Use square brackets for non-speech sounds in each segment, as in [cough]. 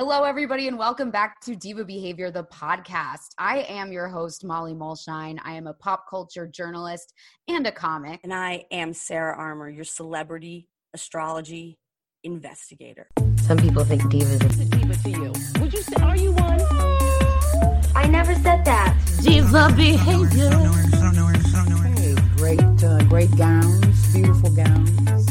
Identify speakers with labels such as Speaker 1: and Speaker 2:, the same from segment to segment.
Speaker 1: Hello, everybody, and welcome back to Diva Behavior, the podcast. I am your host, Molly Mulshine. I am a pop culture journalist and a comic.
Speaker 2: And I am Sara Armour, your celebrity astrology investigator.
Speaker 3: Some people think divas
Speaker 4: What's a diva to you? Would you say, are you one?
Speaker 3: I never said that.
Speaker 4: Diva behavior.
Speaker 5: Hey, great, uh, great gowns, beautiful gowns.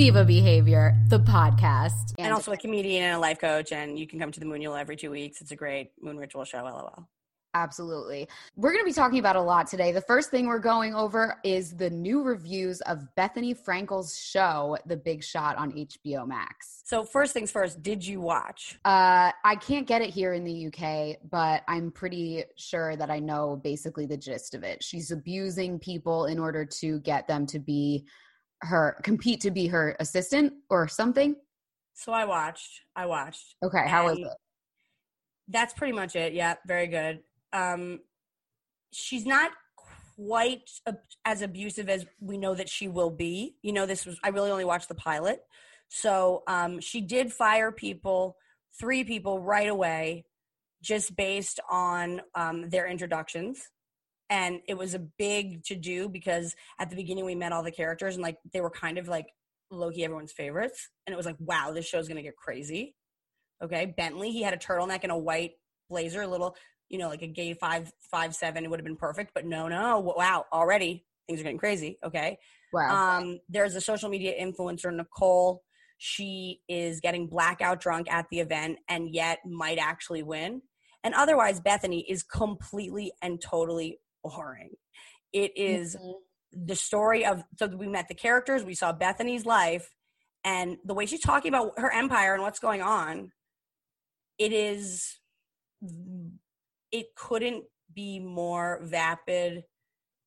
Speaker 1: Diva Behavior, the podcast.
Speaker 2: And, also a comedian and a life coach. And you can come to the Moonual every two weeks. It's a great moon ritual show, lol.
Speaker 1: Absolutely. We're going to be talking about a lot today. The first thing we're going over is the new reviews of Bethenny Frankel's show, The Big Shot on HBO Max.
Speaker 2: So, first things first, did you watch?
Speaker 1: Uh, I can't get it here in the UK, but I'm pretty sure that I know basically the gist of it. She's abusing people in order to get them to be her, compete to be her assistant or something.
Speaker 2: So, I watched. I watched.
Speaker 1: Okay, how was it?
Speaker 2: That's pretty much it. Yeah, very good. Um, she's not quite ab- as abusive as we know that she will be. You know, this was, I really only watched the pilot. So um, she did fire people, three people right away, just based on um, their introductions. And it was a big to do because at the beginning we met all the characters and like they were kind of like Loki, everyone's favorites. And it was like, wow, this show's gonna get crazy. Okay. Bentley, he had a turtleneck and a white blazer, a little, you know, like a gay five, five, seven, it would have been perfect. But no, no, wow, already things are getting crazy. Okay.
Speaker 1: Wow.
Speaker 2: Um, there's a social media influencer, Nicole. She is getting blackout drunk at the event and yet might actually win. And otherwise, Bethenny is completely and totally boring. It is mm-hmm. the story of so we met the characters, we saw Bethenny's life, and the way she's talking about her empire and what's going on. It is, it couldn't be more vapid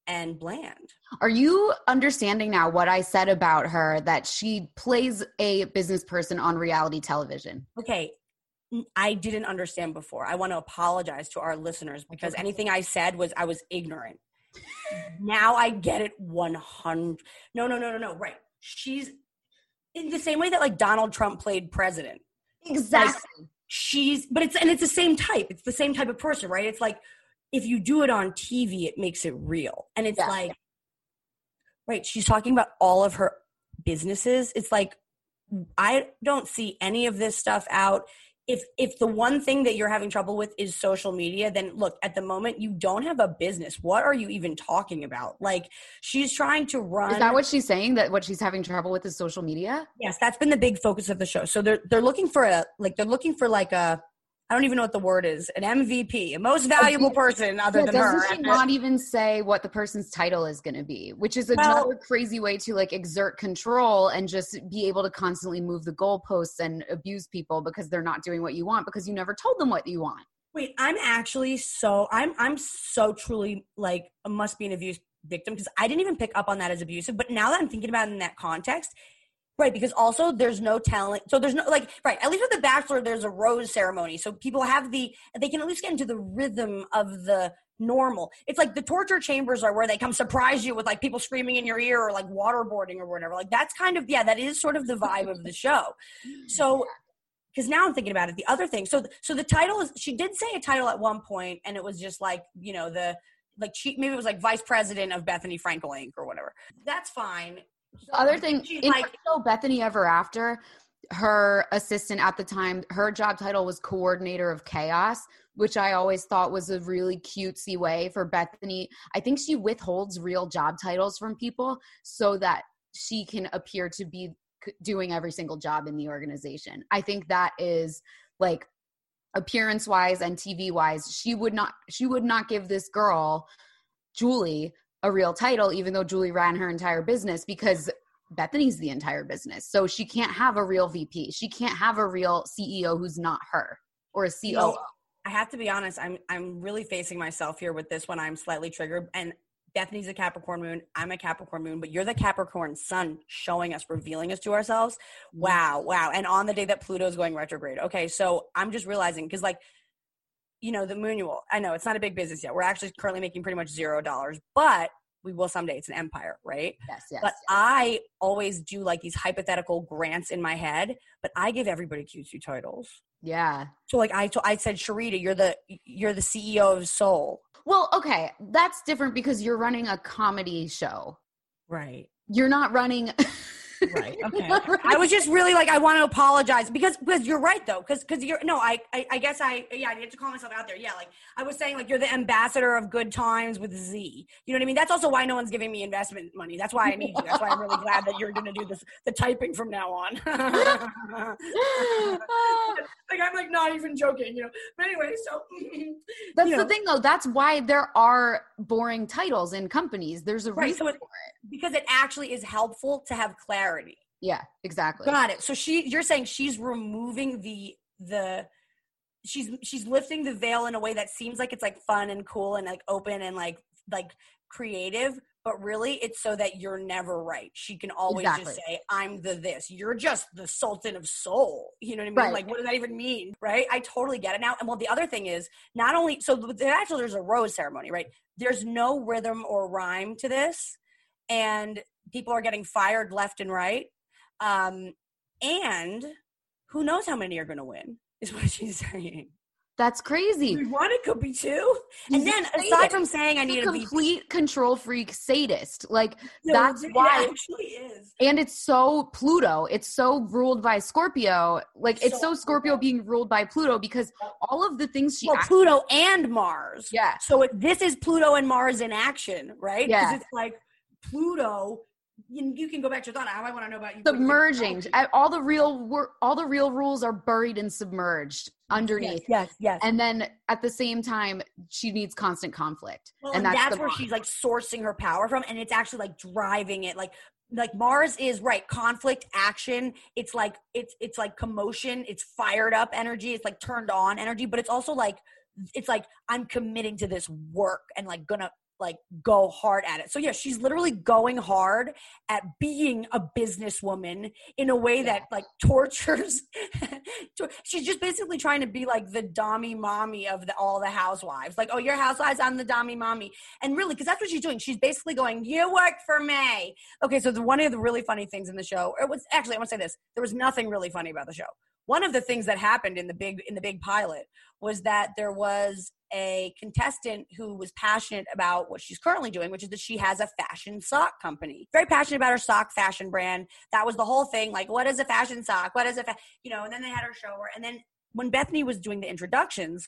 Speaker 2: and bland.
Speaker 1: Are you understanding now what I said about her that she plays a business person on reality television?
Speaker 2: Okay, I didn't understand before. I want to apologize to our listeners because anything I said was I was ignorant. now I get it 100. No, no, no, no, no. Right. She's in the same way that like Donald Trump played president.
Speaker 1: Exactly.
Speaker 2: She's but it's and it's the same type. It's the same type of person, right? It's like if you do it on TV, it makes it real. And it's
Speaker 1: Yeah.
Speaker 2: like right, she's talking about all of her businesses. It's like I don't see any of this stuff out. If if the one thing that you're having trouble with is social media, then look, at the moment you don't have a business. What are you even talking about? Like she's trying to run
Speaker 1: Is that what she's saying? That what she's having trouble with is social media?
Speaker 2: Yes, that's been the big focus of the show. So they're they're looking for a like they're looking for like a I don't even know what the word is, an MVP, a most valuable person other
Speaker 1: Yeah,
Speaker 2: than her.
Speaker 1: doesn't she not even say what the person's title is going to be, which is another crazy way to like exert control and just be able to constantly move the goalposts and abuse people because they're not doing what you want because you never told them what you want.
Speaker 2: Wait, I'm actually so I'm I'm so truly like a must be an abuse victim because I didn't even pick up on that as abusive. But now that I'm thinking about it in that context, right? Because also there's no talent, so there's no like right. At least with the Bachelor, there's a rose ceremony, so people have the they can at least get into the rhythm of the normal. It's like the torture chambers are where they come surprise you with like people screaming in your ear or like waterboarding or whatever. Like that's kind of yeah, that is sort of the vibe of the show. So because now I'm thinking about it. The other thing, so so the title is she did say a title at one point, and it was just like you know the like she maybe it was like vice president of Bethenny Frankel Inc. or whatever. That's fine.
Speaker 1: The other thing,
Speaker 2: She's
Speaker 1: in
Speaker 2: like-
Speaker 1: show Bethenny Ever After, her assistant at the time, her job title was coordinator of chaos, which I always thought was a really cutesy way for Bethenny. I think she withholds real job titles from people so that she can appear to be doing every single job in the organization. I think that is like appearance wise and TV wise, she would not she would not give this girl Julie a real title even though Julie ran her entire business because Bethenny's the entire business. So she can't have a real VP. She can't have a real CEO who's not her or a COO.
Speaker 2: You know, I have to be honest. I'm I'm really facing myself here with this one. I'm slightly triggered, and Bethenny's a Capricorn moon. I'm a Capricorn moon, but you're the Capricorn sun showing us, revealing us to ourselves. Wow, wow. And on the day that Pluto's going retrograde. Okay, so I'm just realizing because like you know, the Moonual, I know it's not a big business yet. We're actually currently making pretty much zero dollars, but we will someday. It's an empire, right?
Speaker 1: yes, yes.
Speaker 2: But
Speaker 1: yes.
Speaker 2: I always do like these hypothetical grants in my head, but I give everybody cutesy titles.
Speaker 1: yeah.
Speaker 2: So like I, I said, Sharita, you're the you're the CEO of Soul,
Speaker 1: Well, okay, that's different because you're running a comedy show.
Speaker 2: right?
Speaker 1: You're not running. [laughs]
Speaker 2: Right. [laughs] Okay.
Speaker 1: not
Speaker 2: I was just really like, I want to apologize because because you're right though, because because you're no, I, I I guess I yeah, I need to call myself out there. Yeah, like I was saying, like you're the ambassador of good times with Z. You know what I mean? That's also why no one's giving me investment money. That's why I need you. That's why I'm really glad that you're going to do this the typing from now on. [laughs] [laughs] like I'm like not even joking, you know. But anyway, so
Speaker 1: That's
Speaker 2: you
Speaker 1: the
Speaker 2: know.
Speaker 1: thing, though. That's why there are boring titles in companies. There's a
Speaker 2: Right,
Speaker 1: reason
Speaker 2: so it-
Speaker 1: for it.
Speaker 2: because it actually is helpful to have clarity.
Speaker 1: Yeah, exactly.
Speaker 2: Got it. So she, you're saying she's removing the the, she's she's lifting the veil in a way that seems like it's like fun and cool and like open and like like creative, but really it's so that you're never right. She can always just say, "I'm the this." You're just the Sultan of Soul. You know what I mean?
Speaker 1: Right.
Speaker 2: Like, what does that even mean? Right? I totally get it now. And well, the other thing is not only so the- actually there's a rose ceremony, right? There's no rhythm or rhyme to this, and people are getting fired left and right. Um, and who knows how many are going to win is what [laughs] she's saying.
Speaker 1: That's crazy.
Speaker 2: One, it could be two. And then aside from saying I need
Speaker 1: a complete control freak sadist. Like
Speaker 2: no,
Speaker 1: that's why
Speaker 2: actually is.
Speaker 1: and it's so Pluto. It's so ruled by Scorpio. Like it's
Speaker 2: So
Speaker 1: so Scorpio being ruled by Pluto because all of the things she
Speaker 2: Well, Pluto and Mars.
Speaker 1: Yeah.
Speaker 2: So it, this is Pluto and Mars in action, right?
Speaker 1: Yeah.
Speaker 2: Because it's like Pluto. You, you can go back to your thought. How I want to know about you.
Speaker 1: submerging all the real wor- all the real rules are buried and submerged underneath.
Speaker 2: yes, yes.
Speaker 1: And then at the same time, she needs constant conflict.
Speaker 2: Well,
Speaker 1: and
Speaker 2: and,
Speaker 1: that's,
Speaker 2: that's, where
Speaker 1: Mars.
Speaker 2: she's like sourcing her power from, and it's actually like driving it. Like like Mars is right, conflict, action. It's like it's it's like commotion. It's fired up energy. It's like turned on energy, but it's also like it's like I'm committing to this work and like gonna like go hard at it. So yeah, she's literally going hard at being a businesswoman in a way that like tortures. [laughs] she's just basically trying to be like the dommy mommy of the, all the housewives. Like, oh, your housewives, I'm the dommy mommy. And really, because that's what she's doing. She's basically going, "You work for me." Okay, so the one of the really funny things in the show, it was actually I want to say this: there was nothing really funny about the show. One of the things that happened in the big in the big pilot was that there was a contestant who was passionate about what she's currently doing, which is that she has a fashion sock company. Very passionate about her sock fashion brand. That was the whole thing. Like, what is a fashion sock? What is a, fa-? you know? And then they had her show her. And then when Bethenny was doing the introductions,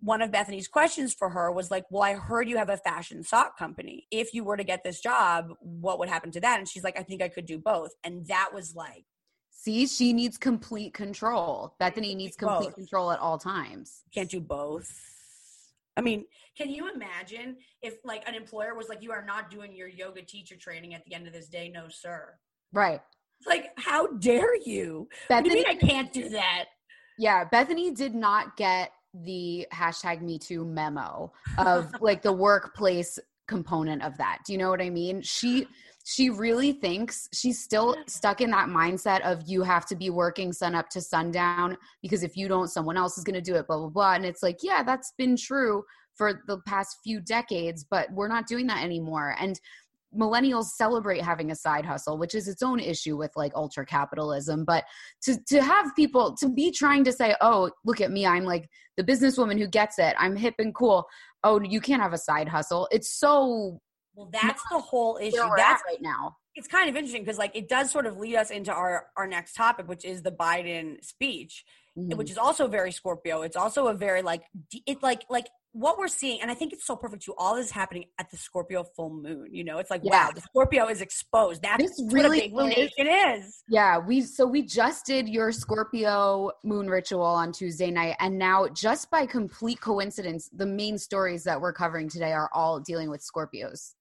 Speaker 2: one of Bethenny's questions for her was like, Well, I heard you have a fashion sock company. If you were to get this job, what would happen to that? And she's like, I think I could do both. And that was like,
Speaker 1: See, she needs complete control. Bethenny needs complete
Speaker 2: Both.
Speaker 1: control at all times.
Speaker 2: can't do both. I mean, can you imagine if like an employer was like, You are not doing your yoga teacher training at the end of this day? No, sir.
Speaker 1: Right.
Speaker 2: It's like, how dare you? You
Speaker 1: Bethenny,
Speaker 2: mean I can't do that?
Speaker 1: yeah, Bethany did not get the hashtag Me Too memo of like the workplace component of that. Do you know what I mean? She [sighs] she really thinks she's still stuck in that mindset of you have to be working sun up to sundown because if you don't, someone else is going to do it. Blah blah blah. And it's like, yeah, that's been true for the past few decades, but we're not doing that anymore. And millennials celebrate having a side hustle which is its own issue with like ultra capitalism but to to have people to be trying to say oh look at me i'm like the businesswoman who gets it i'm hip and cool oh you can't have a side hustle it's so
Speaker 2: Well, that's the whole issue. That's
Speaker 1: right now
Speaker 2: it's kind of interesting because like it does sort of lead us into our our next topic, which is the Biden speech,
Speaker 1: Mhm.
Speaker 2: which is also very Scorpio. It's also a very like it like like what we're seeing, and I think it's so perfect too. All this is happening at the Scorpio full moon. You know, it's like
Speaker 1: Yeah.
Speaker 2: wow, the Scorpio is exposed. That's
Speaker 1: This
Speaker 2: what
Speaker 1: really
Speaker 2: big
Speaker 1: is-
Speaker 2: lunation is.
Speaker 1: Yeah, we so we just did your Scorpio moon ritual on Tuesday night and now just by complete coincidence the main stories that we're covering today are all dealing with Scorpios.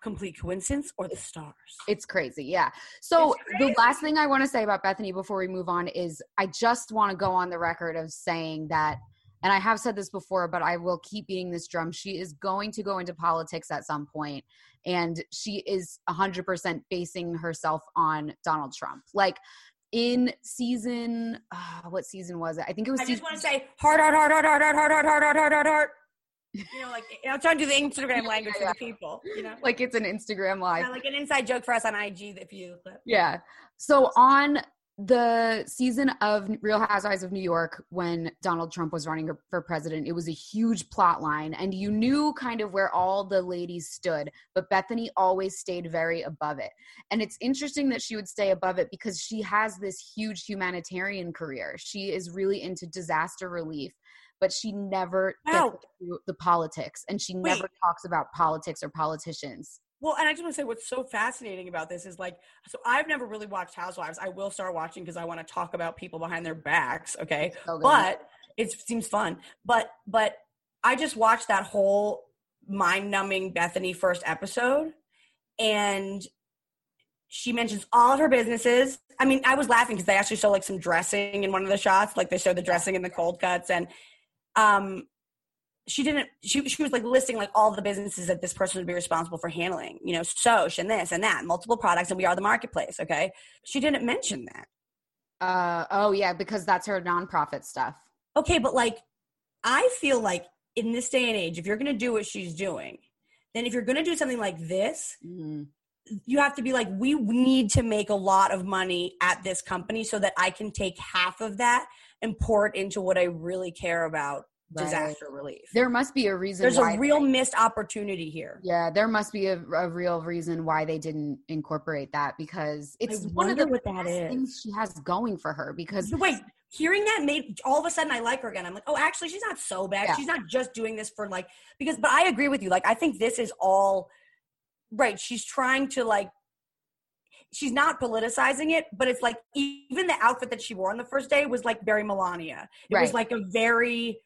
Speaker 2: complete coincidence or the stars?
Speaker 1: It's crazy. Yeah. So
Speaker 2: It's
Speaker 1: the last thing I want to say about Bethenny before we move on is I just want to go on the record of saying that and I have said this before, but I will keep beating this drum. She is going to go into politics at some point, and she is 100% basing herself on Donald Trump. Like in season, uh, what season was it? I think it was
Speaker 2: I just want to say heart, heart, heart, heart, heart, heart, heart, heart, heart, heart, heart, heart. You know, like I'm trying to do the Instagram language for the people. You know,
Speaker 1: like it's an Instagram live.
Speaker 2: Yeah, like an inside joke for us on IG. If you
Speaker 1: Yeah. So on the season of Real Housewives of New York, when Donald Trump was running for president, it was a huge plot line, and you mm-hmm. knew kind of where all the ladies stood, but Bethenny always stayed very above it. And it's interesting that she would stay above it because she has this huge humanitarian career. She is really into disaster relief. But she never
Speaker 2: Wow.
Speaker 1: gets into the politics, and she
Speaker 2: Wait.
Speaker 1: never talks about politics or politicians.
Speaker 2: Well, and I just want to say what's so fascinating about this is like, so I've never really watched Housewives. I will start watching because I want to talk about people behind their backs. Okay.
Speaker 1: So.
Speaker 2: But it seems fun. But, but I just watched that whole mind numbing Bethenny first episode and she mentions all of her businesses. I mean, I was laughing because they actually show like some dressing in one of the shots. Like they show the dressing and the cold cuts and, um, she didn't she, she was like listing like all the businesses that this person would be responsible for handling you know soch and this and that multiple products and we are the marketplace okay she didn't mention that
Speaker 1: Uh, oh yeah, because that's her nonprofit stuff.
Speaker 2: okay but like i feel like in this day and age if you're going to do what she's doing then if you're going to do something like this
Speaker 1: Mhm.
Speaker 2: you have to be like we need to make a lot of money at this company so that i can take half of that and pour it into what i really care about
Speaker 1: Right.
Speaker 2: disaster relief
Speaker 1: There must be a reason.
Speaker 2: there's a real missed opportunity here
Speaker 1: Yeah, there must be a, a real reason why they didn't incorporate that because it's one of the
Speaker 2: what that is.
Speaker 1: things she has going for her. Because
Speaker 2: wait, hearing that made all of a sudden I like her again. I'm like, oh, actually, she's not so bad.
Speaker 1: Yeah.
Speaker 2: She's not just doing this for like because. But I agree with you. Like, I think this is all right. She's trying to like. She's not politicizing it, but it's like even the outfit that she wore on the first day was like very Melania. It was like a very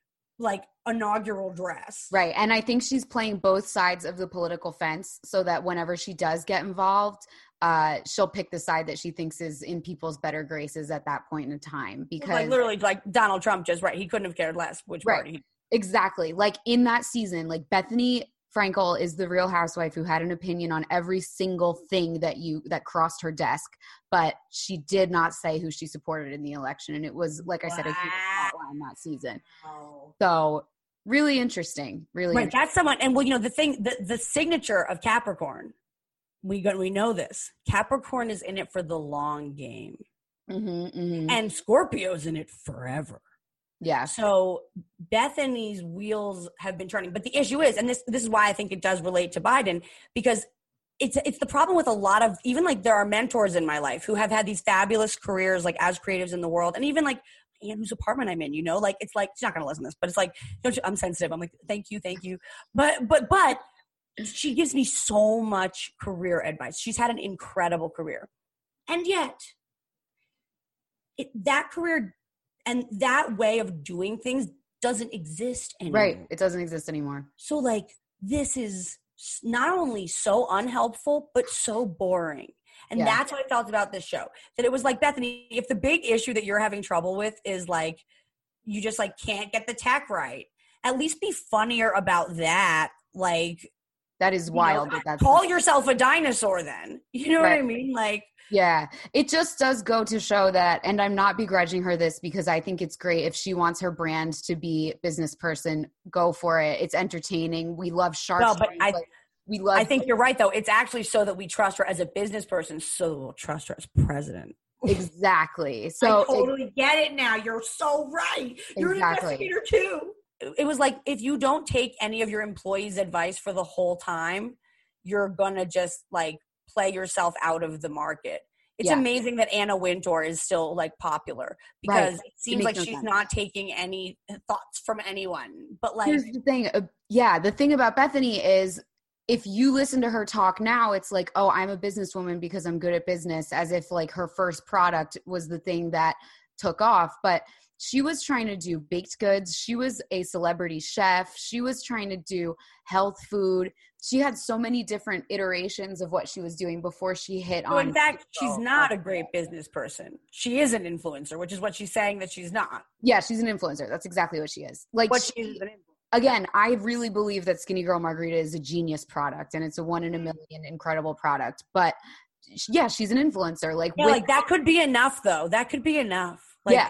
Speaker 2: like inaugural dress.
Speaker 1: right, and I think she's playing both sides of the political fence, so that whenever she does get involved, uh, she'll pick the side that she thinks is in people's better graces at that point in time. Because
Speaker 2: Like literally, like Donald Trump just right. He couldn't have cared less which
Speaker 1: Right.
Speaker 2: party.
Speaker 1: Exactly. Like in that season, like Bethenny Frankel is the real housewife who had an opinion on every single thing that you that crossed her desk, but she did not say who she supported in the election. And it was, like I said, a huge
Speaker 2: Wow.
Speaker 1: plotline that season.
Speaker 2: Oh.
Speaker 1: So really interesting. Really
Speaker 2: Right, that's someone. And well, you know, the thing, the, the signature of Capricorn, we go, we know this. Capricorn is in it for the long game,
Speaker 1: interesting. hmm hmm
Speaker 2: and Scorpio's in it forever.
Speaker 1: Yeah.
Speaker 2: So Bethenny's wheels have been turning, but the issue is, and this this is why I think it does relate to Biden because it's it's the problem with a lot of even like there are mentors in my life who have had these fabulous careers like as creatives in the world, and even like Ian, whose apartment I'm in, you know, like it's like she's not gonna listen to this, but it's like you, I'm sensitive. I'm like thank you, thank you, but but but she gives me so much career advice. She's had an incredible career, and yet it, that career and that way of doing things doesn't exist anymore.
Speaker 1: Right. It doesn't exist anymore.
Speaker 2: So like this is not only so unhelpful but so boring. And
Speaker 1: Yeah.
Speaker 2: that's how I felt about this show. That it was like Bethenny, if the big issue that you're having trouble with is like you just like can't get the tech right, at least be funnier about that. Like
Speaker 1: That is
Speaker 2: you know,
Speaker 1: wild. that
Speaker 2: call yourself a dinosaur then. You know what I mean? Like
Speaker 1: Yeah, it just does go to show that, and I'm not begrudging her this because I think it's great if she wants her brand to be business person, go for it. It's entertaining. We love sharp.
Speaker 2: No, but I-
Speaker 1: we love.
Speaker 2: I think you're right though. It's actually so that we trust her as a business person, so we'll trust her as president.
Speaker 1: exactly. [laughs] So
Speaker 2: I totally get it now. You're so right. You're
Speaker 1: Exactly.
Speaker 2: an investigator too. It was like if you don't take any of your employees' advice for the whole time, you're gonna just like play yourself out of the market. It's
Speaker 1: Yeah.
Speaker 2: amazing that Anna Wintour is still like popular
Speaker 1: Right.
Speaker 2: because it seems
Speaker 1: makes
Speaker 2: like
Speaker 1: no
Speaker 2: she's
Speaker 1: sense.
Speaker 2: not taking any thoughts from anyone. But like,
Speaker 1: here's the thing. Uh, yeah, the thing about Bethenny is if you listen to her talk now, it's like, oh, I'm a businesswoman because I'm good at business, as if like her first product was the thing that took off. But she was trying to do baked goods. She was a celebrity chef. She was trying to do health food. She had so many different iterations of what she was doing before she hit
Speaker 2: So
Speaker 1: on.
Speaker 2: in fact, she's not a great business person. She is an influencer, which is what she's saying that she's not.
Speaker 1: yeah, she's an influencer. That's exactly what she is. Like
Speaker 2: What
Speaker 1: she-
Speaker 2: she is an influencer.
Speaker 1: again, I really believe that Skinny Girl Margarita is a genius product and it's a one in a mm-hmm. million incredible product. But yeah, she's an influencer. Like,
Speaker 2: Yeah,
Speaker 1: with-
Speaker 2: like that could be enough, though. That could be enough. Like,
Speaker 1: yeah,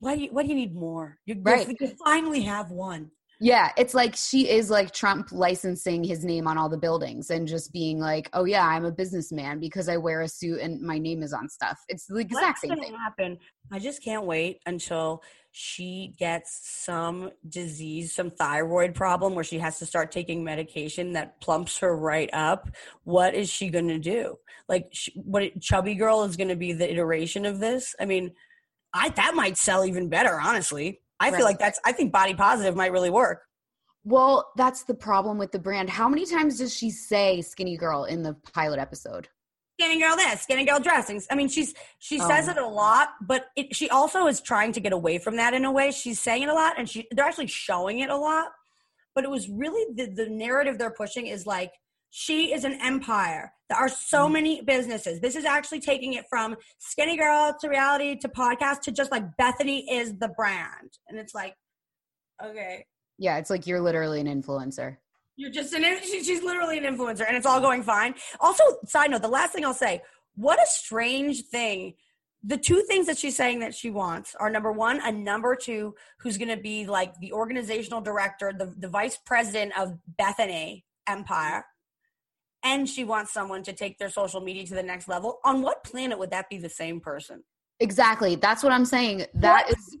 Speaker 2: Why do you, what do you need more? You,
Speaker 1: Right.
Speaker 2: You finally have one.
Speaker 1: yeah. It's like she is like Trump licensing his name on all the buildings and just being like, oh yeah, I'm a businessman because I wear a suit and my name is on stuff. It's the exact
Speaker 2: What's
Speaker 1: same thing.
Speaker 2: happen? I just can't wait until she gets some disease, some thyroid problem where she has to start taking medication that plumps her right up. What is she going to do? Like, what chubby girl is going to be the iteration of this? I mean, I that might sell even better. Honestly, I
Speaker 1: Right.
Speaker 2: feel like that's. I think body positive might really work.
Speaker 1: Well, that's the problem with the brand. How many times does she say skinny girl in the pilot episode?
Speaker 2: skinny girl this, skinny girl dressings. I mean, she's she oh says
Speaker 1: Oh.
Speaker 2: it a lot, but it, she also is trying to get away from that in a way. She's saying it a lot, and she they're actually showing it a lot. But it was really the the narrative they're pushing is like she is an empire. There are so
Speaker 1: Mm.
Speaker 2: many businesses. This is actually taking it from skinny girl to reality to podcast to just like Bethenny is the brand, and it's like, okay,
Speaker 1: Yeah, it's like you're literally an influencer.
Speaker 2: you're just an [laughs] she's literally an influencer and it's all going fine. Also, side note, the last thing I'll say, what a strange thing. The two things that she's saying that she wants are number one, a number two who's going to be like the organizational director, the, the vice president of Bethenny Empire. And she wants someone to take their social media to the next level. On what planet would that be the same person?
Speaker 1: Exactly. That's what I'm saying. That
Speaker 2: What-
Speaker 1: is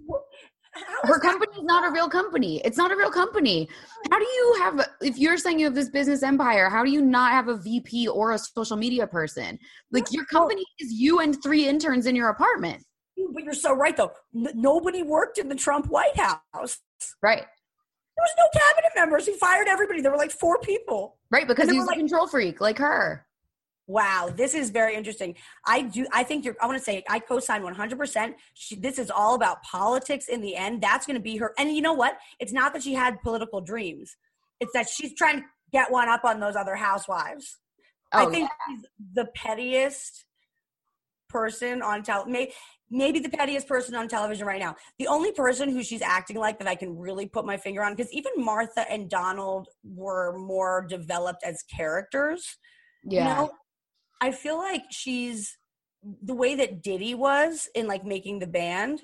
Speaker 1: her company is not a real company. It's not a real company. How do you have if you're saying you have this business empire, how do you not have a VP or a social media person? Like your company is you and three interns in your apartment.
Speaker 2: But you're so right, though. N- nobody worked in the Trump White House.
Speaker 1: Right.
Speaker 2: There was no cabinet members. He fired everybody. There were like four people.
Speaker 1: Right, because he's a
Speaker 2: like-
Speaker 1: control freak like her.
Speaker 2: Wow, this is very interesting. I do. I think you're. I want to say I co-sign 100. percent This is all about politics in the end. That's going to be her. And you know what? It's not that she had political dreams. It's that she's trying to get one up on those other housewives.
Speaker 1: Oh,
Speaker 2: I think she's the pettiest person on television. May- maybe the pettiest person on television right now. The only person who she's acting like that I can really put my finger on, because even Martha and Donald were more developed as characters.
Speaker 1: yeah.
Speaker 2: You know, I feel like she's the way that Diddy was in like making the band.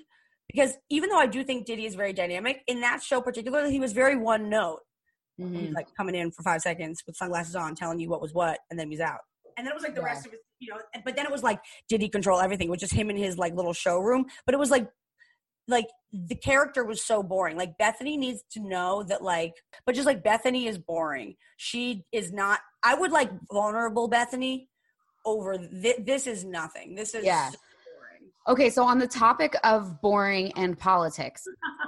Speaker 2: Because even though I do think Diddy is very dynamic, in that show particularly, he was very one note.
Speaker 1: Mhm.
Speaker 2: Like coming in for five seconds with sunglasses on, telling you what was what, and then he's out. And then it was like the
Speaker 1: Yeah.
Speaker 2: rest of it, you know. But then it was like, did he control everything? It was just him in his like little showroom. But it was like, like the character was so boring. Like Bethenny needs to know that, like, but just like Bethenny is boring. She is not. I would like vulnerable Bethenny over thi- this. Is nothing. This is
Speaker 1: Yeah.
Speaker 2: so boring.
Speaker 1: Okay, so on the topic of boring and politics,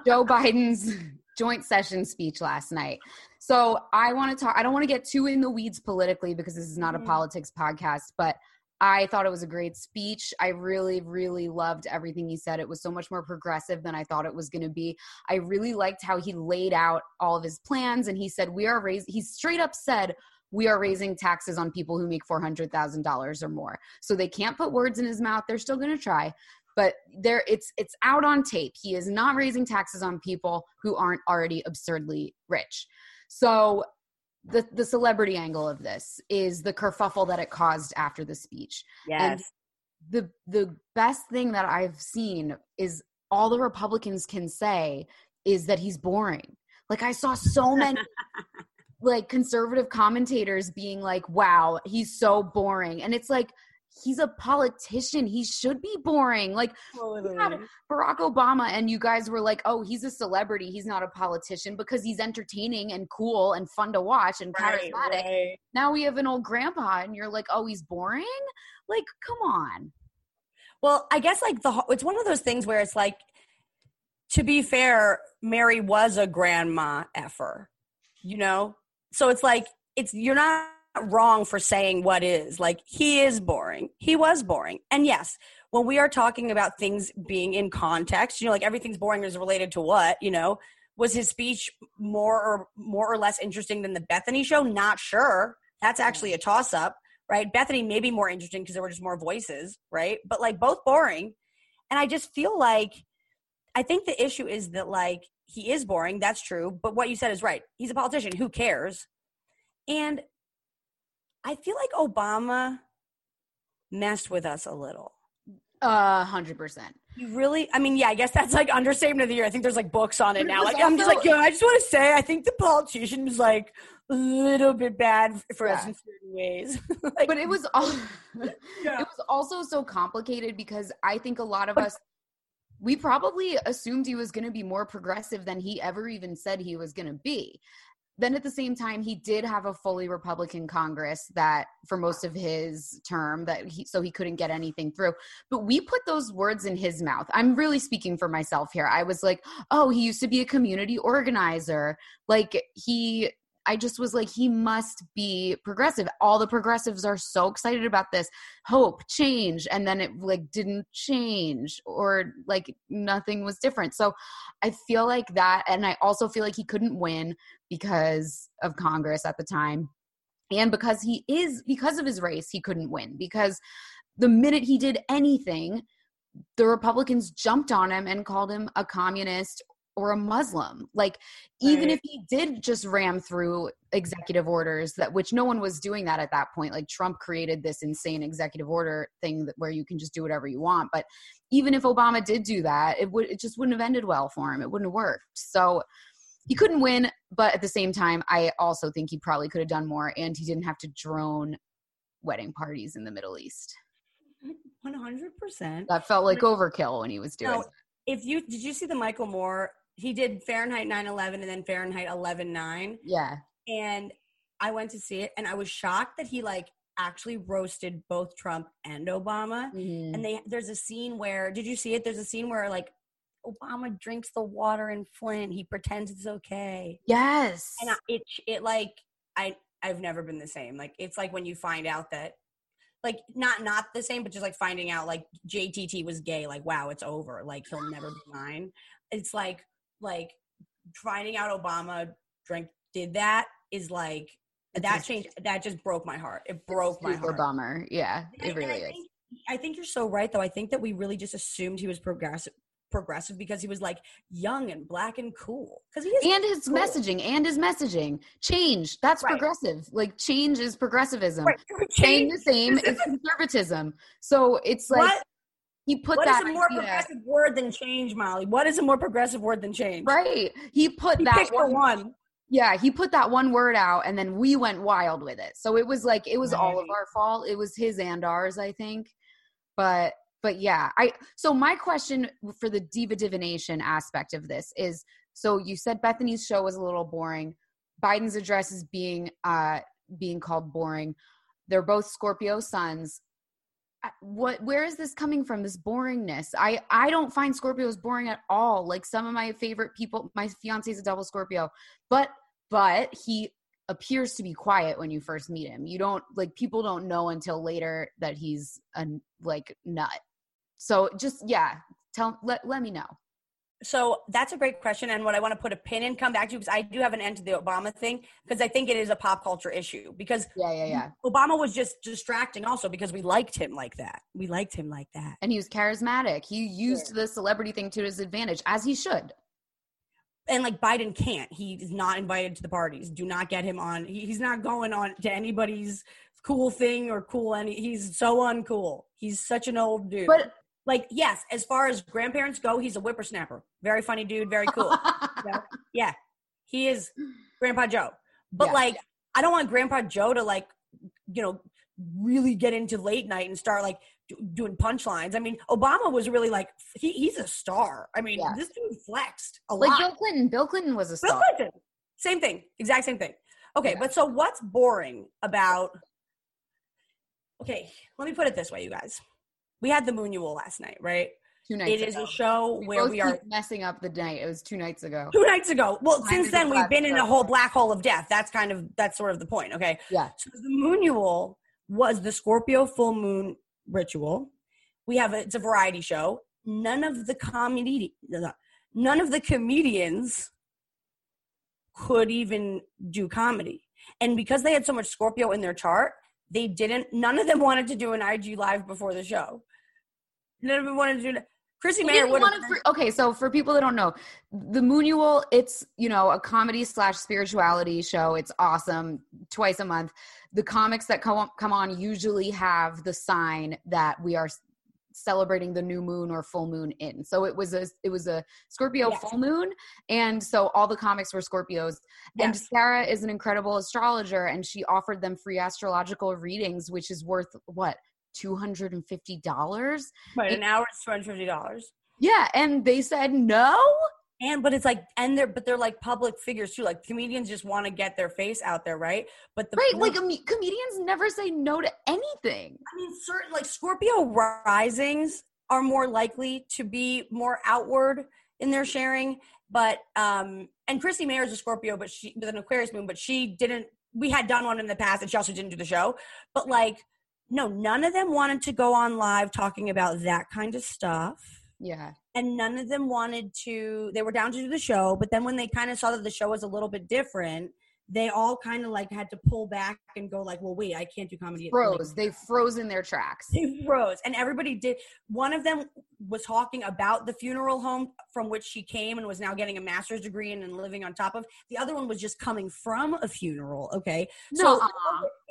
Speaker 1: Joe [laughs] Biden's joint session speech last night. So I want to talk, I don't want to get too in the weeds politically because this is not a
Speaker 2: Mhm.
Speaker 1: politics podcast, but I thought it was a great speech. I really, really loved everything he said. It was so much more progressive than I thought it was going to be. I really liked how he laid out all of his plans and he said, We are raising, he straight up said, we are raising taxes on people who make $400,000 or more. So they can't put words in his mouth. They're still going to try but there it's it's out on tape he is not raising taxes on people who aren't already absurdly rich so the the celebrity angle of this is the kerfuffle that it caused after the speech.
Speaker 2: Yes.
Speaker 1: the the best thing that i've seen is all the republicans can say is that he's boring. Like i saw so [laughs] many like conservative commentators being like wow he's so boring. And it's like he's a politician he should be boring like Barack Obama and you guys were like, oh, he's a celebrity. He's not a politician because he's entertaining and cool and fun to watch and
Speaker 2: Right,
Speaker 1: charismatic.
Speaker 2: right.
Speaker 1: Now we have an old grandpa and you're like, oh, he's boring? Like, come on.
Speaker 2: Well, I guess like the it's one of those things where it's like, to be fair, Mary was a grandma effer, you know. So it's like it's you're not wrong for saying what is like he is boring. He was boring, and yes, when we are talking about things being in context, you know, like everything's boring is related to what, you know, was his speech more or more or less interesting than the Bethenny show? Not sure. That's actually a toss up, right? Bethenny may be more interesting because there were just more voices, right? But like both boring. And I just feel like I think the issue is that like he is boring, that's true, but what you said is right. He's a politician, who cares? And I feel like Obama messed with us a little.
Speaker 1: A hundred percent.
Speaker 2: You really, I mean, yeah, I guess that's like understatement of the year. I think there's like books on it
Speaker 1: But it
Speaker 2: now. Like, I'm just like, yo, I just want to say, I think the politician was like a little bit bad for us in certain ways. [laughs] like,
Speaker 1: But it was all [laughs]
Speaker 2: Yeah.
Speaker 1: it was also so complicated because I think a lot of us we probably assumed he was going to be more progressive than he ever even said he was going to be. Then at the same time, he did have a fully Republican Congress that for most of his term that he so he couldn't get anything through. But we put those words in his mouth. I'm really speaking for myself here. I was like, "Oh, he used to be a community organizer." Like he I just was like, he must be progressive. All the progressives are so excited about this hope, change, and then it like didn't change or like nothing was different. So I feel like that, and I also feel like he couldn't win because of Congress at the time, and because he is because of his race, he couldn't win because the minute he did anything, the Republicans jumped on him and called him a communist or a Muslim. Like even
Speaker 2: Right.
Speaker 1: if he did just ram through executive orders that which no one was doing that at that point. Like Trump created this insane executive order thing that where you can just do whatever you want. But even if Obama did do that, it would it just wouldn't have ended well for him. It wouldn't have worked. So he couldn't win, but at the same time, I also think he probably could have done more and he didn't have to drone wedding parties in the Middle East.
Speaker 2: 100%.
Speaker 1: That felt like overkill when he was doing
Speaker 2: No,
Speaker 1: it.
Speaker 2: if you did you see the Michael Moore? He did Fahrenheit 9/11 and then Fahrenheit 11/9,
Speaker 1: Yeah.
Speaker 2: and I went to see it, and I was shocked that he like actually roasted both Trump and Obama.
Speaker 1: Mhm.
Speaker 2: And they there's a scene where did you see it? There's a scene where like Obama drinks the water in Flint. He pretends it's okay,
Speaker 1: Yes.
Speaker 2: and I, it it like I I've never been the same. Like it's like when you find out that like not not the same, but just like finding out like JTT was gay. Like wow, it's over. Like he'll never be mine. It's like like finding out Obama drank did that is like
Speaker 1: It's
Speaker 2: that changed. That just broke my heart. It broke my heart.
Speaker 1: bummer. Yeah,
Speaker 2: And
Speaker 1: it
Speaker 2: and
Speaker 1: really
Speaker 2: I
Speaker 1: is.
Speaker 2: Think, I think you're so right, though. I think that we really just assumed he was progressive, progressive because he was like young and black and cool. Because he is.
Speaker 1: and his
Speaker 2: cool.
Speaker 1: messaging and his messaging change that's
Speaker 2: Right.
Speaker 1: progressive like change is progressivism
Speaker 2: Right. [laughs]
Speaker 1: staying the same is conservatism so it's like
Speaker 2: What?
Speaker 1: He put
Speaker 2: What is
Speaker 1: that
Speaker 2: a more
Speaker 1: idea-
Speaker 2: progressive word than change, Molly? What is a more progressive word than change?
Speaker 1: right. He put
Speaker 2: He
Speaker 1: that one,
Speaker 2: one.
Speaker 1: yeah he put that one word out and then we went wild with it. So it was like it was all of our fault. It was his and ours i think. But but yeah i so my question for the diva divination aspect of this is so you said bethenny's show was a little boring. Biden's address is being uh being called boring. They're both scorpio sons what where is this coming from this boringness? I i don't find scorpios boring at all like some of my favorite people my fiance is a double scorpio but but he appears to be quiet when you first meet him. You don't like people don't know until later that he's a like nut. So just yeah tell let, let me know
Speaker 2: So that's a great question, and what I want to put a pin in, come back to because I do have an end to the Obama thing because I think it is a pop culture issue because
Speaker 1: yeah yeah yeah
Speaker 2: Obama was just distracting also because we liked him like that. We liked him like that.
Speaker 1: and he was charismatic he used the celebrity thing to his advantage as he should
Speaker 2: and like Biden can't. He is not invited to the parties. Do not get him on. He, he's not going on to anybody's cool thing or cool any. He's so uncool. He's such an old dude.
Speaker 1: but
Speaker 2: like, yes, as far as grandparents go, he's a whippersnapper. Very funny dude. Very cool. [laughs] Know? Yeah, he is Grandpa Joe. But
Speaker 1: Yeah.
Speaker 2: like, I don't want Grandpa Joe to like, you know, really get into late night and start like do- doing punchlines. I mean, Obama was really like he, he's a star. I mean,
Speaker 1: Yeah.
Speaker 2: this dude flexed a lot.
Speaker 1: like
Speaker 2: lot.
Speaker 1: bill clinton bill clinton was a star Bill
Speaker 2: Clinton. Same thing. Exact same thing. Okay,
Speaker 1: Yeah.
Speaker 2: but so what's boring about Okay, let me put it this way, you guys. We had the Moonual last night, right?
Speaker 1: two nights
Speaker 2: It is
Speaker 1: ago.
Speaker 2: a show
Speaker 1: we
Speaker 2: where we are
Speaker 1: messing up the night it was two nights ago
Speaker 2: two nights ago. Well, since then we've been in a whole black hole of death. That's kind of that's sort of the point, okay?
Speaker 1: yeah
Speaker 2: So the Moonual was the Scorpio full moon ritual we have a, it's a variety show. None of the comedy, none of the comedians could even do comedy. And because they had so much Scorpio in their chart, they didn't, none of them wanted to do an IG live before the show. None of them wanted to do Chrissy
Speaker 1: They
Speaker 2: Mayer would
Speaker 1: want it for- okay, so for people that don't know, the Moonual, it's you know a comedy slash spirituality show. It's awesome, twice a month. The comics that come on, come on usually have the sign that we are celebrating the new moon or full moon in. So it was a it was a Scorpio
Speaker 2: Yes.
Speaker 1: full moon, and so all the comics were Scorpios. And Sara is an incredible astrologer, and she offered them free astrological readings, which is worth what two hundred and fifty dollars.
Speaker 2: Right, an hour is two hundred fifty dollars.
Speaker 1: Yeah, and they said no.
Speaker 2: And but it's like, and they're but they're like public figures too. Like comedians just want to get their face out there, right? But the
Speaker 1: Right, like com- comedians never say no to anything.
Speaker 2: I mean, certain like Scorpio risings are more likely to be more outward in their sharing. But um, and Christy Mayer is a Scorpio, but she with an Aquarius moon, but she didn't. We had done one in the past, and she also didn't do the show. But like, no, none of them wanted to go on live talking about that kind of stuff.
Speaker 1: Yeah,
Speaker 2: and none of them wanted to they were down to do the show but then when they kind of saw that the show was a little bit different they all kind of like had to pull back and go like well wait i can't do comedy
Speaker 1: froze. They froze in their tracks.
Speaker 2: they froze. And everybody did one of them was talking about the funeral home from which she came and was now getting a master's degree in and living on top of. The other one was just coming from a funeral okay? So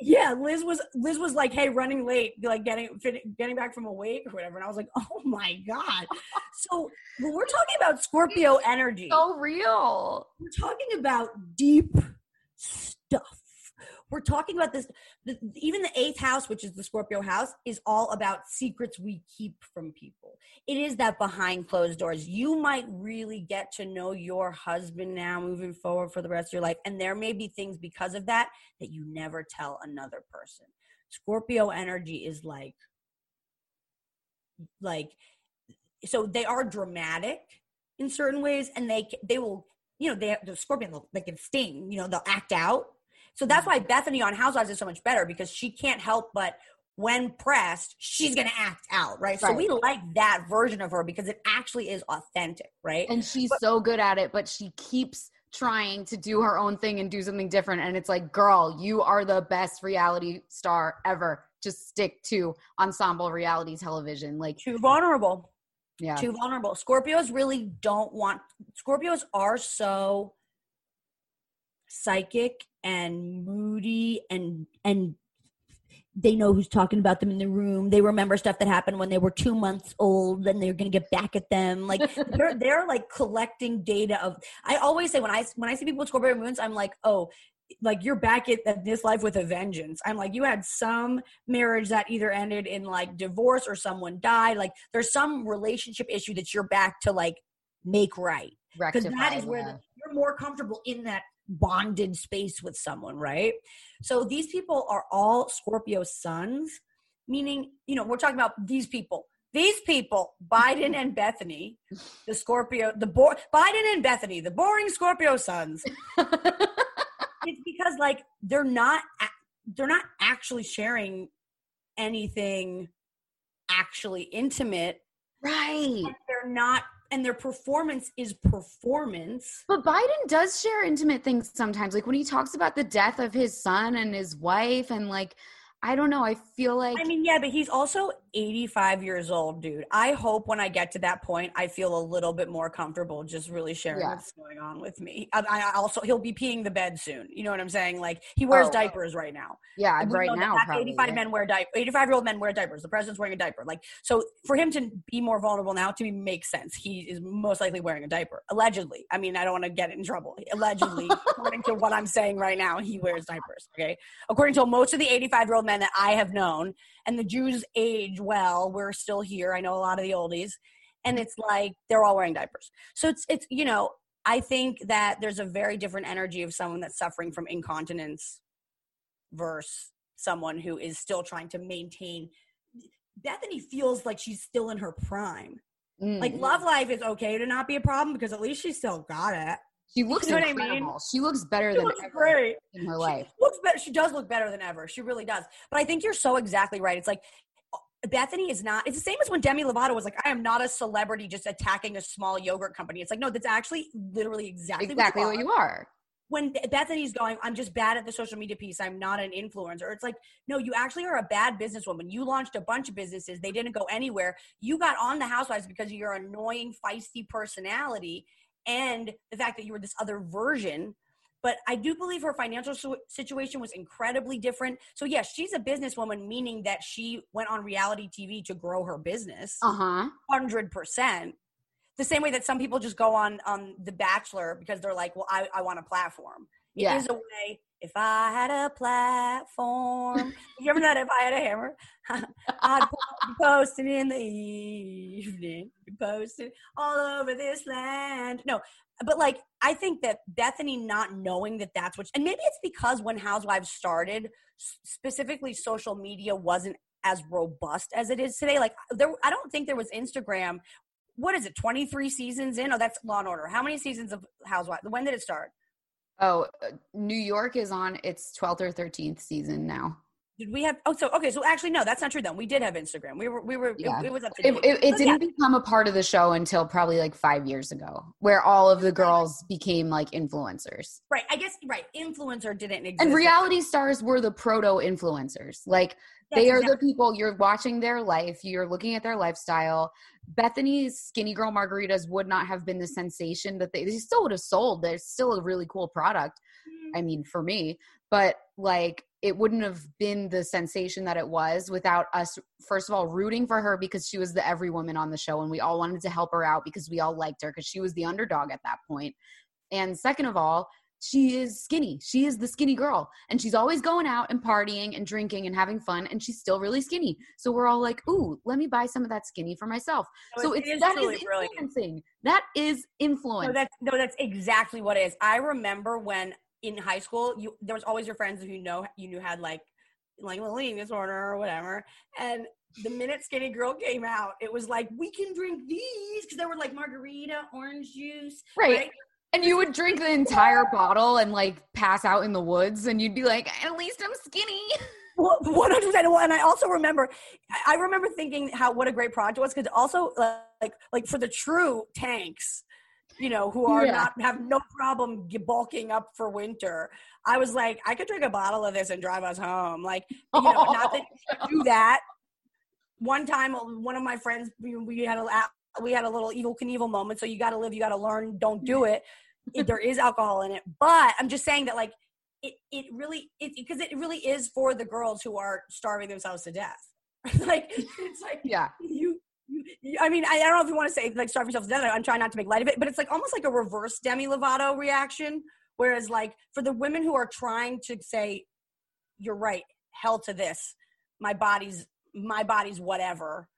Speaker 2: yeah liz was liz was like hey running late like getting fit- getting back from a wake or whatever. And i was like oh my god. [laughs] So when we're talking about scorpio energy.
Speaker 1: so real.
Speaker 2: we're talking about deep stuff. We're talking about this. The, even the eighth house, which is the Scorpio house, is all about secrets we keep from people. It is that behind closed doors. You might really get to know your husband now moving forward for the rest of your life. And there may be things because of that that you never tell another person. Scorpio energy is like, like, so they are dramatic in certain ways and they they will you know they the scorpion they'll- can sting you know they'll act out so that's mm-hmm. why bethenny on housewives is so much better because she can't help but when pressed she's gonna act out right, so we like that version of her because it actually is authentic right
Speaker 1: And she's
Speaker 2: But-
Speaker 1: so good at it, but she keeps trying to do her own thing and do something different. And it's like, girl, you are the best reality star ever. Just stick to ensemble reality television. Like,
Speaker 2: too vulnerable
Speaker 1: yeah.
Speaker 2: too vulnerable scorpios really don't want scorpios are so psychic and moody and and they know who's talking about them in the room. They remember stuff that happened when they were two months old, and they're going to get back at them. Like [laughs] they're they're like collecting data of. I always say when I when I see people with Scorpio moons, I'm like, oh, like you're back at, this life with a vengeance. I'm like, you had some marriage that either ended in like divorce or someone died. Like there's some relationship issue that you're back to like make right because that is where
Speaker 1: yeah.
Speaker 2: the, you're more comfortable in that bonded space with someone, right? So these people are all Scorpio sons, meaning, you know, we're talking about these people. These people, Biden and Bethenny, the Scorpio, the bo- Biden and Bethenny, the boring Scorpio sons. [laughs] it's because like they're not they're not actually sharing anything actually intimate.
Speaker 1: right.
Speaker 2: They're not and their performance is performance.
Speaker 1: But Biden does share intimate things sometimes. Like when he talks about the death of his son and his wife, and like, I don't know. I feel like
Speaker 2: I mean, yeah, but he's also 85 years old, dude. I hope when I get to that point, I feel a little bit more comfortable just really sharing
Speaker 1: Yeah.
Speaker 2: what's going on with me. I, I also, he'll be peeing the bed soon. You know what I'm saying? Like, he wears
Speaker 1: Oh.
Speaker 2: diapers right now.
Speaker 1: yeah, right now, probably.
Speaker 2: 85
Speaker 1: yeah.
Speaker 2: men wear diapers. 85 year old men wear diapers. The president's wearing a diaper. Like, so for him to be more vulnerable now to me makes sense. He is most likely wearing a diaper, allegedly. I mean, I don't want to get in trouble. Allegedly, according to what I'm saying right now, he wears diapers. Okay, according to most of the 85 year old men that I have known, and the Jews age well. We're still here. I know a lot of the oldies, and it's like they're all wearing diapers. So it's it's you know. I think that there's a very different energy of someone that's suffering from incontinence versus someone who is still trying to maintain Bethenny feels like she's still in her prime.
Speaker 1: Mm.
Speaker 2: Like love life is okay to not be a problem because at least she still got it.
Speaker 1: She looks
Speaker 2: you know what I mean?
Speaker 1: She looks better
Speaker 2: She
Speaker 1: than
Speaker 2: looks
Speaker 1: ever
Speaker 2: great.
Speaker 1: in her
Speaker 2: She
Speaker 1: life.
Speaker 2: looks better. She does look better than ever. She really does. But I think you're so exactly right. It's like uh, Bethenny is not. It's the same as when Demi Lovato was like, "I am not a celebrity just attacking a small yogurt company." It's like, no, that's actually literally exactly
Speaker 1: exactly
Speaker 2: what
Speaker 1: what
Speaker 2: you
Speaker 1: you
Speaker 2: are.
Speaker 1: are.
Speaker 2: When Bethenny's going, I'm just bad at the social media piece. I'm not an influencer. It's like, no, you actually are a bad businesswoman. You launched a bunch of businesses. They didn't go anywhere. You got on the Housewives because of your annoying, feisty personality and the fact that you were this other version but I do believe her financial situation was incredibly different. So yes, she's a businesswoman, meaning that she went on reality TV to grow her business,
Speaker 1: Uh huh.
Speaker 2: hundred percent. The same way that some people just go on on The Bachelor because they're like, well, I, I want a platform. It is
Speaker 1: Yeah.
Speaker 2: a way. If I had a platform, you ever know that? If I had a hammer, [laughs] I'd be posting in the evening, posting all over this land. No, but like I think that Bethenny not knowing that that's what, and maybe it's because when Housewives started, specifically social media wasn't as robust as it is today. Like uh, there, I don't think there was Instagram. What is it? Twenty three seasons in? Oh, that's Law and Order. How many seasons of Housewives? When did it start?
Speaker 1: Oh, uh, New York is on its 12th or 13th season now.
Speaker 2: Did we have? Oh, so okay. So actually, no, that's not true. Then we did have Instagram. We were, we were.
Speaker 1: Yeah.
Speaker 2: It, it was up to
Speaker 1: It,
Speaker 2: date.
Speaker 1: it, it
Speaker 2: So,
Speaker 1: didn't become a part of the show until probably like five years ago, where all of the girls became like influencers.
Speaker 2: right. I guess right. Influencer didn't exist.
Speaker 1: And reality stars were the proto influencers. Like
Speaker 2: Yes,
Speaker 1: they are
Speaker 2: exactly.
Speaker 1: the people you're watching their life, you're looking at their lifestyle. Bethenny's skinny girl margaritas would not have been the sensation that they, they still would have sold. They're still a really cool product. Mm-hmm. I mean, for me, but like it wouldn't have been the sensation that it was without us, first of all, rooting for her because she was the every woman on the show and we all wanted to help her out because we all liked her because she was the underdog at that point. And second of all, she is skinny. She is the skinny girl. And she's always going out and partying and drinking and having fun. And she's still really skinny. So we're all like, ooh, let me buy some of that skinny for myself.
Speaker 2: No,
Speaker 1: so
Speaker 2: it
Speaker 1: it's
Speaker 2: is
Speaker 1: that is
Speaker 2: brilliant.
Speaker 1: influencing. That is influence.
Speaker 2: No, that's no, that's exactly what it is. I remember when in high school, you there was always your friends who you know you knew had like like little eating disorder or whatever, and the minute Skinny Girl came out, it was like we can drink these because they were like margarita, orange juice,
Speaker 1: Right. And you would drink the entire bottle and like pass out in the woods, and you'd be like, at least I'm skinny.
Speaker 2: One hundred percent. And I also remember, I remember thinking how what a great product it was because also like like for the true tanks, you know, who are
Speaker 1: Yeah.
Speaker 2: not have no problem bulking up for winter. I was like, I could drink a bottle of this and drive us home. Like, you know, not that [laughs] you do that. One time, one of my friends, we, we had a we had a little Evel Knievel moment. So you got to live, you got to learn. Don't do it. If there is alcohol in it, but I'm just saying that like it it really it because it really is for the girls who are starving themselves to death. [laughs] like it's like
Speaker 1: Yeah.
Speaker 2: you. I mean, I, I don't know if you want to say like starve yourself to death. I'm trying not to make light of it, but it's like almost like a reverse Demi Lovato reaction. Whereas, like for the women who are trying to say, "You're right, hell to this, my body's my body's whatever,"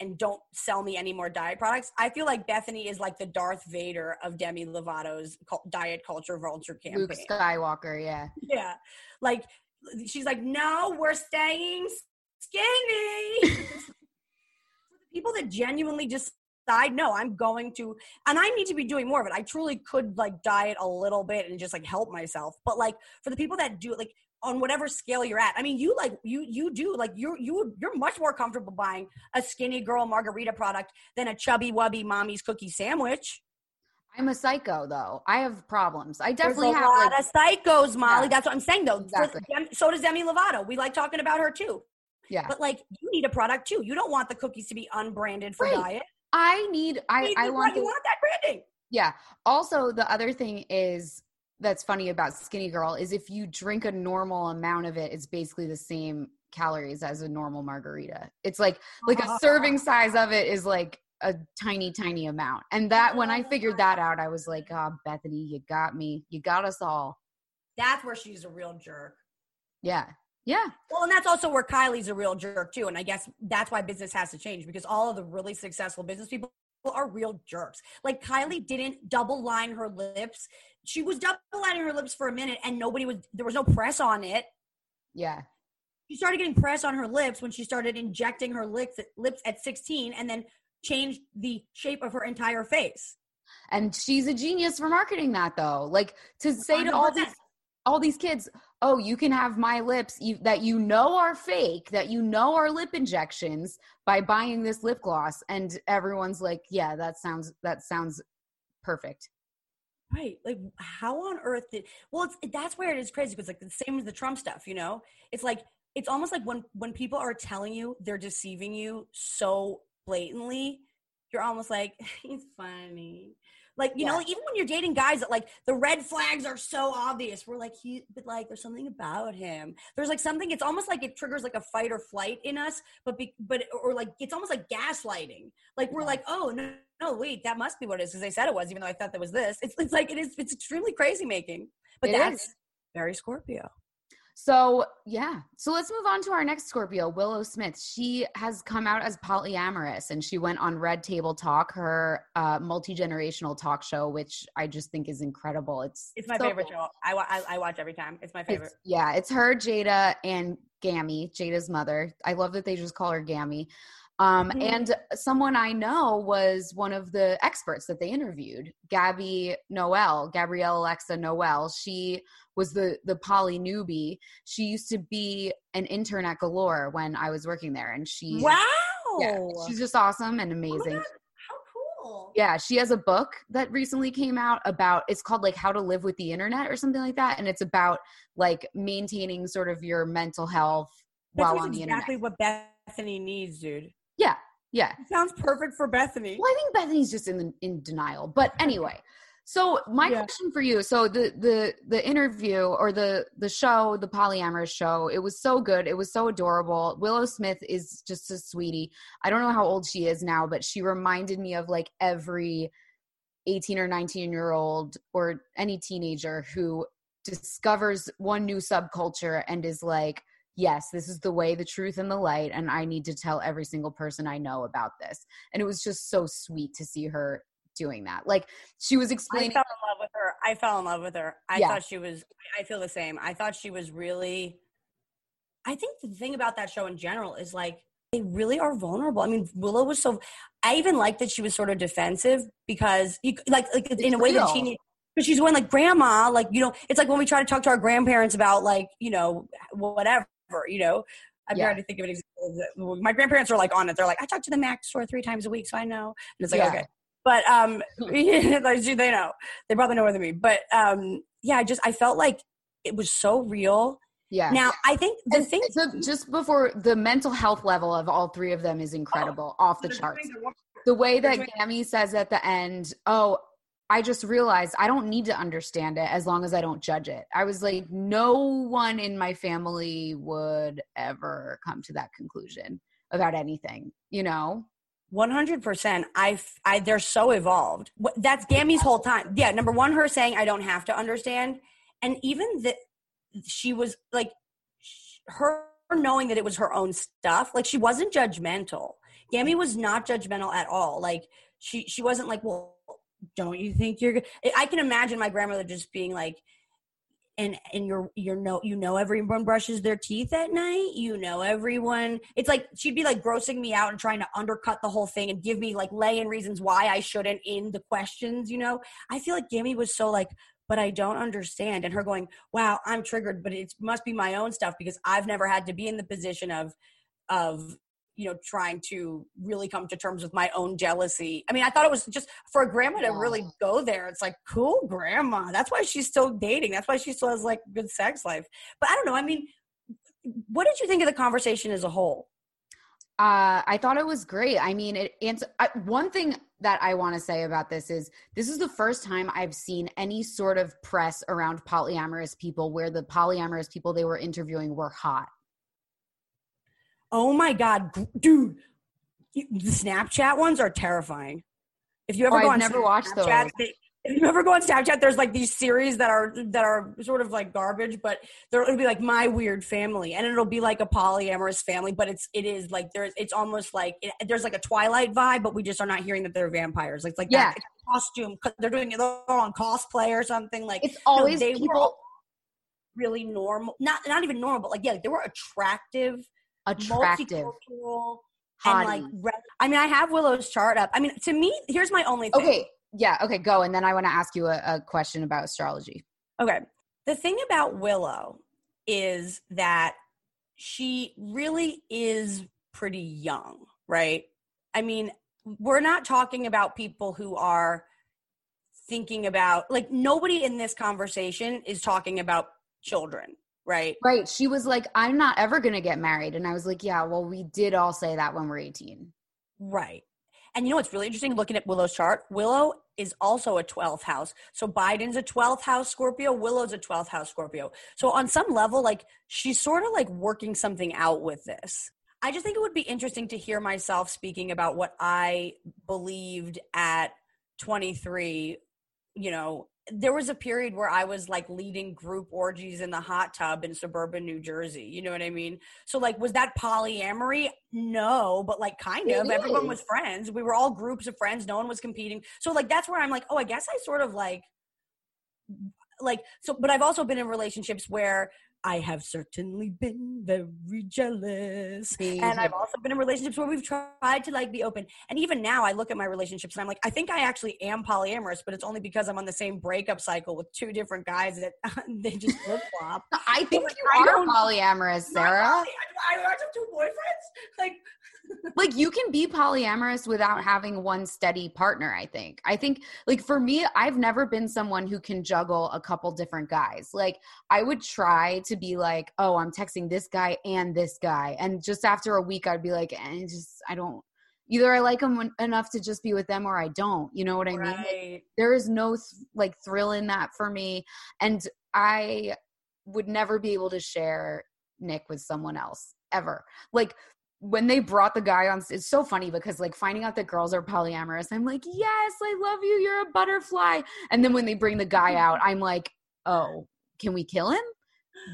Speaker 2: and don't sell me any more diet products. I feel like Bethenny is like the Darth Vader of Demi Lovato's diet culture vulture campaign.
Speaker 1: Luke Skywalker, yeah.
Speaker 2: Yeah. Like she's like, no, we're staying skinny. [laughs] For the people that genuinely decide, no, I'm going to, and I need to be doing more of it. I truly could like diet a little bit and just like help myself. But like for the people that do like on whatever scale you're at, I mean, you like you you do like you you you're much more comfortable buying a skinny girl margarita product than a chubby wubby mommy's cookie sandwich.
Speaker 1: I'm a psycho though. I have problems. I
Speaker 2: There's
Speaker 1: definitely
Speaker 2: a
Speaker 1: have
Speaker 2: lot
Speaker 1: like,
Speaker 2: of psychos, Molly.
Speaker 1: Yeah.
Speaker 2: That's what I'm saying, though.
Speaker 1: Exactly.
Speaker 2: So does Demi Lovato. We like talking about her too.
Speaker 1: yeah.
Speaker 2: But like, you need a product too. You don't want the cookies to be unbranded for
Speaker 1: Right.
Speaker 2: diet.
Speaker 1: I need I
Speaker 2: You,
Speaker 1: I
Speaker 2: you
Speaker 1: want
Speaker 2: you
Speaker 1: the,
Speaker 2: want that branding.
Speaker 1: Yeah. Also, the other thing is that's funny about Skinny Girl is if you drink a normal amount of it, it's basically the same calories as a normal margarita. It's like like a serving ah. size of it is like a tiny, tiny amount. And that when I oh figured that out, I was like, oh, Bethenny, you got me. You got us all.
Speaker 2: That's where she's a real jerk.
Speaker 1: Yeah. Yeah.
Speaker 2: Well, and that's also where Kylie's a real jerk too. And I guess that's why business has to change because all of the really successful business people are real jerks. Like Kylie didn't double line her lips. She was double lining her lips for a minute and nobody was there was no press on it.
Speaker 1: Yeah.
Speaker 2: she started getting press on her lips when she started injecting her lips lips at 16 and then changed the shape of her entire face.
Speaker 1: And she's a genius for marketing that though. Like to say to all these all these kids, oh, you can have my lips you, that you know are fake, that you know are lip injections by buying this lip gloss. And everyone's like, yeah, that sounds, that sounds perfect.
Speaker 2: Right. Like how on earth did well it's that's where it is crazy because like the same as the Trump stuff, you know? It's like it's almost like when when people are telling you they're deceiving you so blatantly, you're almost like, [laughs] he's funny. Like, you know, like even when you're dating guys that like the red flags are so obvious. We're like, he but like there's something about him. There's like something, it's almost like it triggers like a fight or flight in us, but be, but or like it's almost like gaslighting. Like we're like, oh no, no, wait, that must be what it is because they said it was, even though I thought that was this. It's, it's like it is. It's extremely crazy making, but
Speaker 1: It
Speaker 2: that's
Speaker 1: is.
Speaker 2: very Scorpio.
Speaker 1: So, yeah. So let's move on to our next Scorpio, Willow Smith. She has come out as polyamorous and she went on Red Table Talk, her uh, multi generational talk show, which I just think is incredible. It's
Speaker 2: It's my
Speaker 1: so
Speaker 2: favorite
Speaker 1: cool.
Speaker 2: show. I, wa- I I watch every time. It's my favorite.
Speaker 1: It's, yeah, it's her, Jada, and Gammy, Jada's mother. I love that they just call her Gammy. Um,
Speaker 2: Mhm.
Speaker 1: And someone I know was one of the experts that they interviewed, Gabby Noel, Gabrielle Alexa Noel. She was the the poly newbie. She used to be an intern at Galore when I was working there, and she
Speaker 2: wow.
Speaker 1: yeah, she's just awesome and
Speaker 2: Oh
Speaker 1: amazing.
Speaker 2: Cool.
Speaker 1: Yeah, she has a book that recently came out about it's called like How to Live with the Internet or something like that. And it's about like maintaining sort of your mental health
Speaker 2: That's
Speaker 1: while on the
Speaker 2: exactly
Speaker 1: internet.
Speaker 2: what Bethenny needs, dude.
Speaker 1: Yeah, yeah.
Speaker 2: It sounds perfect for Bethenny.
Speaker 1: Well, I think Bethenny's just in in denial. But [laughs] anyway, so my
Speaker 2: Yeah.
Speaker 1: question for you, so the the the interview or the the show, the polyamorous show, it was so good. It was so adorable. Willow Smith is just a sweetie. I don't know how old she is now, but she reminded me of like every 18 or 19 year old or any teenager who discovers one new subculture and is like yes this is the way the truth and the light and i need to tell every single person i know about this and it was just so sweet to see her doing that like she was explaining.
Speaker 2: I fell in love with her. I fell in love with her. I
Speaker 1: Yeah.
Speaker 2: thought she was. I feel the same. I thought she was really. I think the thing about that show in general is like they really are vulnerable. I mean, Willow was so. I even like that she was sort of defensive because you like like in
Speaker 1: It's
Speaker 2: a way that teenage. Because she's going like grandma, like you know, it's like when we try to talk to our grandparents about like you know whatever you know. I'm
Speaker 1: Yeah.
Speaker 2: trying to think of an example. My grandparents are like on it. They're like, I talk to the Mac store three times a week, so I know. And it's like,
Speaker 1: Yeah.
Speaker 2: okay. But um, [laughs] [laughs] like, they know they probably know more than me. But um, yeah, I just I felt like it was so real.
Speaker 1: yeah
Speaker 2: Now I think the
Speaker 1: And
Speaker 2: thing
Speaker 1: so just before the mental health level of all three of them is incredible off the charts the way that Gammy says at the end, "Oh, I just realized I don't need to understand it as long as I don't judge it." I was like, no one in my family would ever come to that conclusion about anything, you know?
Speaker 2: One hundred percent. I, I, they're so evolved. That's Gammy's whole time. Yeah, number one, her saying I don't have to understand, and even that she was like, her knowing that it was her own stuff. Like she wasn't judgmental. Gammy was not judgmental at all. Like she, she wasn't like, well, don't you think you're? good? I can imagine my grandmother just being like, and and you're you're know you know everyone brushes their teeth at night you know everyone it's like she'd be like grossing me out and trying to undercut the whole thing and give me like lay in reasons why i shouldn't in the questions you know i feel like Gammy was so like but i don't understand and her going wow i'm triggered but it must be my own stuff because i've never had to be in the position of of you know trying to really come to terms with my own jealousy i mean i thought it was just for a grandma to
Speaker 1: Yeah.
Speaker 2: really go there it's like cool grandma that's why she's still dating that's why she still has like good sex life but i don't know i mean what did you think of the conversation as a whole
Speaker 1: Uh, I thought it was great. I mean, it answer I, one thing that I want to say about this is this is the first time I've seen any sort of press around polyamorous people where the polyamorous people they were interviewing were hot.
Speaker 2: Oh my god dude the snapchat ones are terrifying if you ever
Speaker 1: Oh,
Speaker 2: go
Speaker 1: I've
Speaker 2: on
Speaker 1: never watched
Speaker 2: Snapchat,
Speaker 1: those.
Speaker 2: they- if you ever go on Snapchat, there's like these series that are that are sort of like garbage, but there it'll be like my weird family, and it'll be like a polyamorous family, but it's it is like there's it's almost like it, there's like a Twilight vibe, but we just are not hearing that they're vampires. Like it's like
Speaker 1: Yeah.
Speaker 2: that costume, they're doing it on cosplay or something. Like
Speaker 1: It's
Speaker 2: no,
Speaker 1: always
Speaker 2: they
Speaker 1: people
Speaker 2: all really normal, not not even normal, but like yeah, like they were attractive,
Speaker 1: attractive.
Speaker 2: multicultural, and like I mean, I have Willow's chart up. I mean, to me, here's my only thing.
Speaker 1: Okay, yeah, okay, go. And then I want to ask you a, a question about astrology.
Speaker 2: Okay. The thing about Willow is that she really is pretty young, right? I mean, we're not talking about people who are thinking about like nobody in this conversation is talking about children, right?
Speaker 1: Right. She was like, I'm not ever going to get married. And I was like, yeah, well, we did all say that when we're 18.
Speaker 2: Right. And you know what's really interesting looking at Willow's chart? Willow is also a 12th house. So Biden's a 12th house Scorpio, Willow's a 12th house Scorpio. So on some level, like she's sort of like working something out with this. I just think it would be interesting to hear myself speaking about what I believed at 23. You know, there was a period where I was like leading group orgies in the hot tub in suburban New Jersey. You know what I mean? So, like, was that polyamory? No, but like, kind of. Everyone was friends. We were all groups of friends. No one was competing. So, like, that's where I'm like, oh, I guess I sort of like, like, so, but I've also been in relationships where I have certainly been very jealous. And I've also been in relationships where we've tried to like be open. And even now I look at my relationships and I'm like, I think I actually am polyamorous, but it's only because I'm on the same breakup cycle with two different guys that [laughs] they just flip flop. [laughs]
Speaker 1: I think
Speaker 2: like,
Speaker 1: you
Speaker 2: I
Speaker 1: are polyamorous, Sara.
Speaker 2: I, I, I have two boyfriends. Like,
Speaker 1: like you can be polyamorous without having one steady partner i think. I think like for me i've never been someone who can juggle a couple different guys. Like i would try to be like oh i'm texting this guy and this guy and just after a week i'd be like eh, "And just i don't either i like them enough to just be with them or i don't you know what i mean? Like, there is no th- like thrill in that for me and i would never be able to share nick with someone else ever. Like when they brought the guy on it's so funny because like finding out that girls are polyamorous i'm like yes i love you you're a butterfly. And then when they bring the guy out i'm like oh can we kill him?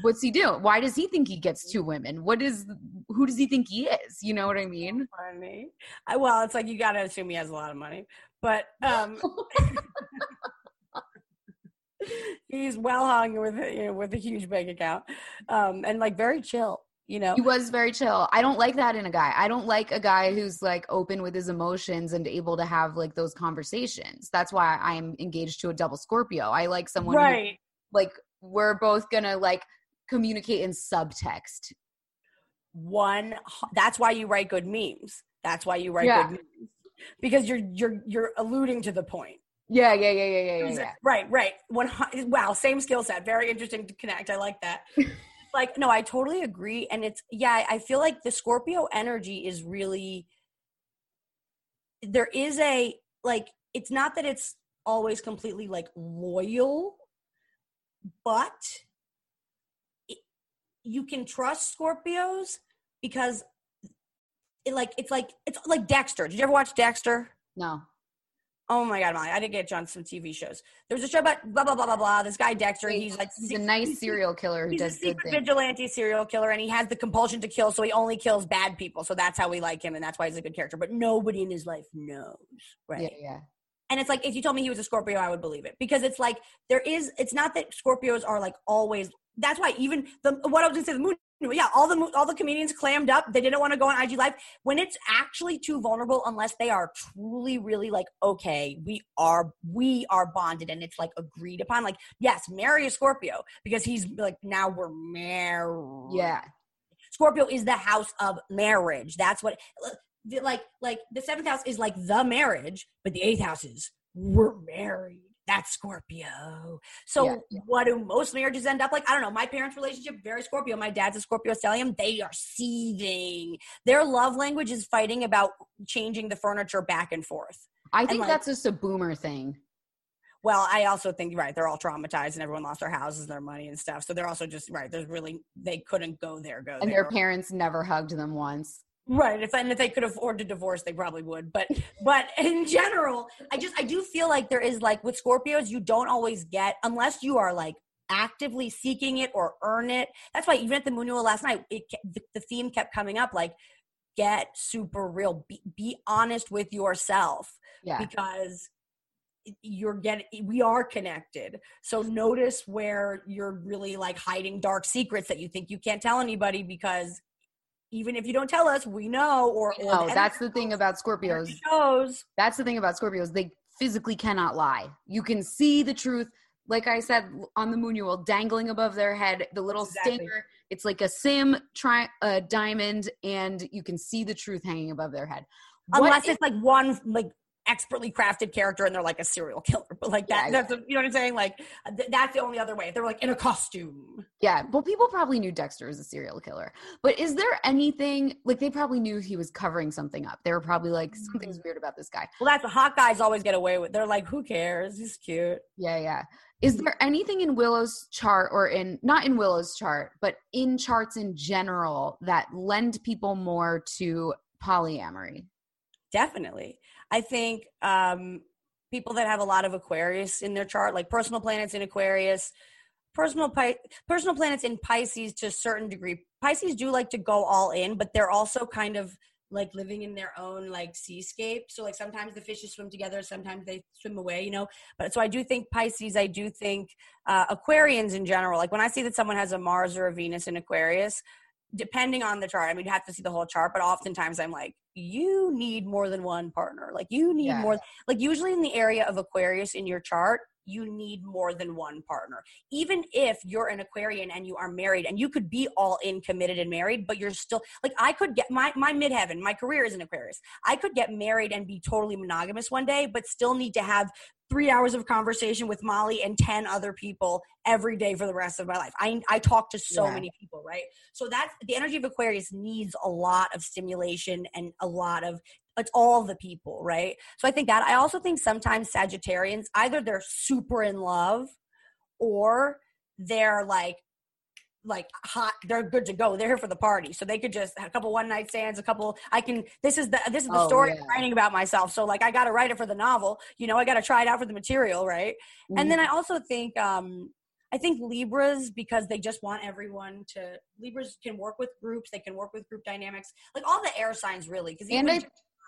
Speaker 1: What's he do? Why does he think he gets two women? What is who does he think he is? You know what i mean?
Speaker 2: Funny. I, well, it's like you got to assume he has a lot of money, but um, [laughs] [laughs] he's well hung with you know with a huge bank account, um, and like very chill. You know,
Speaker 1: He was very chill. I don't like that in a guy. I don't like a guy who's like open with his emotions and able to have like those conversations. That's why I'm engaged to a double Scorpio. I like someone who, like we're both gonna like communicate in subtext.
Speaker 2: One. That's why you write good memes. That's why you write
Speaker 1: Yeah.
Speaker 2: good memes because you're you're you're alluding to the point.
Speaker 1: Yeah, yeah, yeah, yeah, yeah, yeah. yeah.
Speaker 2: Right, right. One. Wow, same skill set. Very interesting to connect. I like that. [laughs] like, no, I totally agree. And it's yeah, I feel like the Scorpio energy is really. There is a like. It's not that it's always completely like loyal, but it, you can trust Scorpios because. It like it's like it's like Dexter. Did you ever watch Dexter?
Speaker 1: No.
Speaker 2: Oh my god, Molly! I did get on some TV shows. There was a show about blah blah blah blah blah. This guy Dexter, he's like
Speaker 1: he's a nice
Speaker 2: he's-
Speaker 1: serial killer who
Speaker 2: He's a secret vigilante serial killer, and he has the compulsion to kill, so he only kills bad people. So that's how we like him, and that's why he's a good character. But nobody in his life knows, right?
Speaker 1: Yeah, yeah.
Speaker 2: And it's like if you told me he was a Scorpio, I would believe it because it's like there is. It's not that Scorpios are like always. That's why even the what I was gonna say the moon. Yeah, all the all the comedians clammed up. They didn't want to go on IG Live when it's actually too vulnerable, unless they are truly, really like, okay, we are we are bonded, and it's like agreed upon. Like, yes, marry a Scorpio because he's like now we're married.
Speaker 1: Yeah.
Speaker 2: Scorpio is the house of marriage. That's what like like the seventh house is like the marriage, but the eighth house is we're married. That's Scorpio. So
Speaker 1: Yeah,
Speaker 2: what do most marriages end up like? I don't know. My parents' relationship very Scorpio. My dad's a Scorpio stellium. They are seething. Their love language is fighting about changing the furniture back and forth.
Speaker 1: I think
Speaker 2: like-
Speaker 1: that's just a boomer thing.
Speaker 2: Well, I also think right, they're all traumatized and everyone lost their houses and their money and stuff. So they're also just right. There's really they couldn't go there, go
Speaker 1: And
Speaker 2: there.
Speaker 1: their parents never hugged them once.
Speaker 2: Right. If and if they could afford to divorce, they probably would. But but in general, I just I do feel like there is like with Scorpios, you don't always get unless you are like actively seeking it or earn it. That's why even at the Moonual last night, it the, the theme kept coming up like get super real. Be, be honest with yourself
Speaker 1: Yeah.
Speaker 2: because you're getting we are connected so notice where you're really like hiding dark secrets that you think you can't tell anybody because even if you don't tell us we know or, or
Speaker 1: oh,
Speaker 2: No,
Speaker 1: that's the thing about Scorpios.
Speaker 2: shows
Speaker 1: That's the thing about Scorpios. They physically cannot lie. You can see the truth. like I said on the moon you will dangling above their head, the little
Speaker 2: Exactly.
Speaker 1: stinger. It's like a sim tri- a diamond, and you can see the truth hanging above their head. What
Speaker 2: Unless
Speaker 1: is-
Speaker 2: it's like one like expertly crafted character and they're like a serial killer, [laughs] but like that,
Speaker 1: Yeah,
Speaker 2: that's you know what I'm saying. Like th- that's the only other way. They're like in a costume.
Speaker 1: Yeah, well, people probably knew Dexter was a serial killer. But is there anything like they probably knew he was covering something up? They were probably like, something's
Speaker 2: Mm.
Speaker 1: weird about this guy.
Speaker 2: Well, that's what hot guys always get away with. They're like, who cares? He's cute.
Speaker 1: Yeah, yeah. Is there anything in Willow's chart or in not in Willow's chart, but in charts in general that lend people more to polyamory?
Speaker 2: Definitely. I think um, people that have a lot of Aquarius in their chart, like personal planets in Aquarius, personal Pi- personal planets in Pisces to a certain degree. Pisces do like to go all in, but they're also kind of like living in their own like seascape. So like sometimes the fishes swim together, sometimes they swim away, you know. But so I do think Pisces, I do think uh, Aquarians in general. Like when I see that someone has a Mars or a Venus in Aquarius, depending on the chart, I mean, you have to see the whole chart, but oftentimes I'm like, you need more than one partner. Like you need
Speaker 1: Yeah.
Speaker 2: more, like usually in the area of Aquarius in your chart, you need more than one partner. Even if you're an Aquarian and you are married and you could be all in committed and married, but you're still like I could get my my midheaven, my career is in Aquarius. I could get married and be totally monogamous one day, but still need to have three hours of conversation with Molly and 10 other people every day for the rest of my life. I, I talk to so
Speaker 1: Yeah.
Speaker 2: many people, right? So that's the energy of Aquarius needs a lot of stimulation and a lot of it's all the people, right? So I think that I also think sometimes Sagittarians either they're super in love or they're like like hot they're good to go they're here for the party so they could just a couple one night stands a couple i can this is the this is the
Speaker 1: Oh,
Speaker 2: story
Speaker 1: yeah.
Speaker 2: i'm writing about myself so like i gotta write it for the novel you know i gotta try it out for the material right and then
Speaker 1: Mm-hmm.
Speaker 2: i also think um i think libras because they just want everyone to libras can work with groups they can work with group dynamics like all the air signs really because
Speaker 1: And I,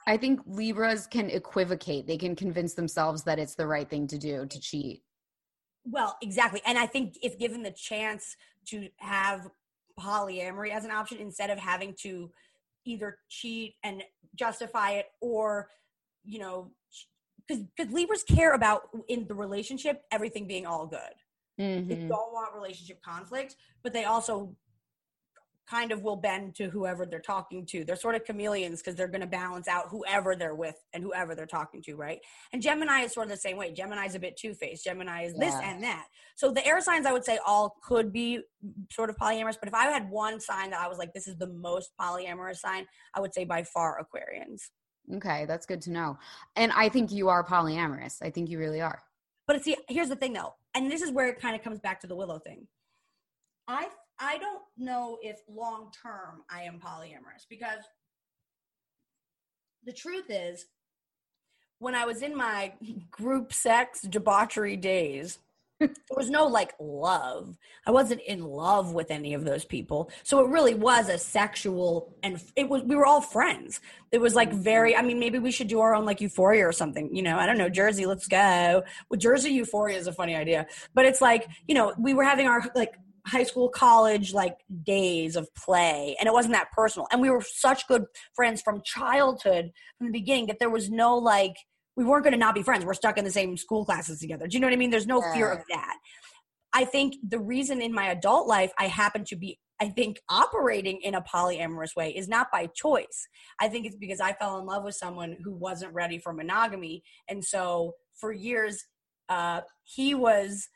Speaker 1: I think Libras can equivocate. They can convince themselves that it's the right thing to do to cheat.
Speaker 2: Well, exactly. And I think if given the chance to have polyamory as an option instead of having to either cheat and justify it or, you know, because because Libras care about in the relationship everything being all good. They
Speaker 1: Mhm.
Speaker 2: don't want relationship conflict, but they also kind of will bend to whoever they're talking to. They're sort of chameleons because they're going to balance out whoever they're with and whoever they're talking to, right? And Gemini is sort of the same way. Gemini is a bit two faced. Gemini is this and that. So the air signs, I would say, all could be sort of polyamorous. But if I had one sign that I was like, this is the most polyamorous sign, I would say by far Aquarians.
Speaker 1: Okay, that's good to know. And I think you are polyamorous. I think you really are.
Speaker 2: But see, here's the thing though, and this is where it kind of comes back to the Willow thing. I I don't know if long term I am polyamorous because the truth is, when I was in my group sex debauchery days, there was no like love. I wasn't in love with any of those people. So it really was a sexual and it was we were all friends. It was like very I mean maybe we should do our own like euphoria or something. You know, I don't know, Jersey, let's go. Well, Jersey euphoria is a funny idea. But it's like, you know, we were having our like high school college like days of play and it wasn't that personal. And we were such good friends from childhood from the beginning that there was no like we weren't going to not be friends. We're stuck in the same school classes together. Do you know what i mean? There's no fear of that. I think the reason in my adult life i happen to be i think operating in a polyamorous way is not by choice. I think it's because i fell in love with someone who wasn't ready for monogamy and so for years uh, he was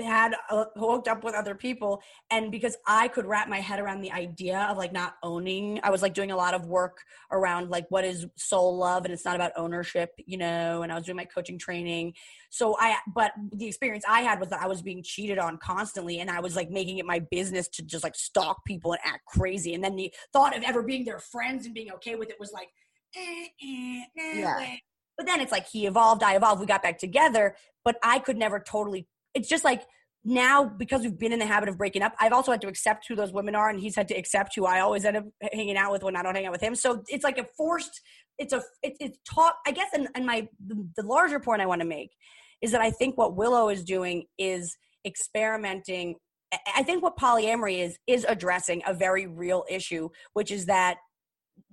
Speaker 2: had uh, hooked up with other people and because i could wrap my head around the idea of like not owning i was like doing a lot of work around like what is soul love and it's not about ownership you know and i was doing my coaching training. So i but the experience i had was that i was being cheated on constantly and i was like making it my business to just like stalk people and act crazy. And then the thought of ever being their friends and being okay with it was like eh, eh,
Speaker 1: Yeah.
Speaker 2: but then it's like he evolved i evolved we got back together but i could never totally it's just like now because we've been in the habit of breaking up i've also had to accept who those women are and he's had to accept who i always end up hanging out with when i don't hang out with him. So it's like a forced it's a it, it's taught i guess and, and my the, larger point i want to make is that i think what willow is doing is experimenting i think what polyamory is is addressing a very real issue which is that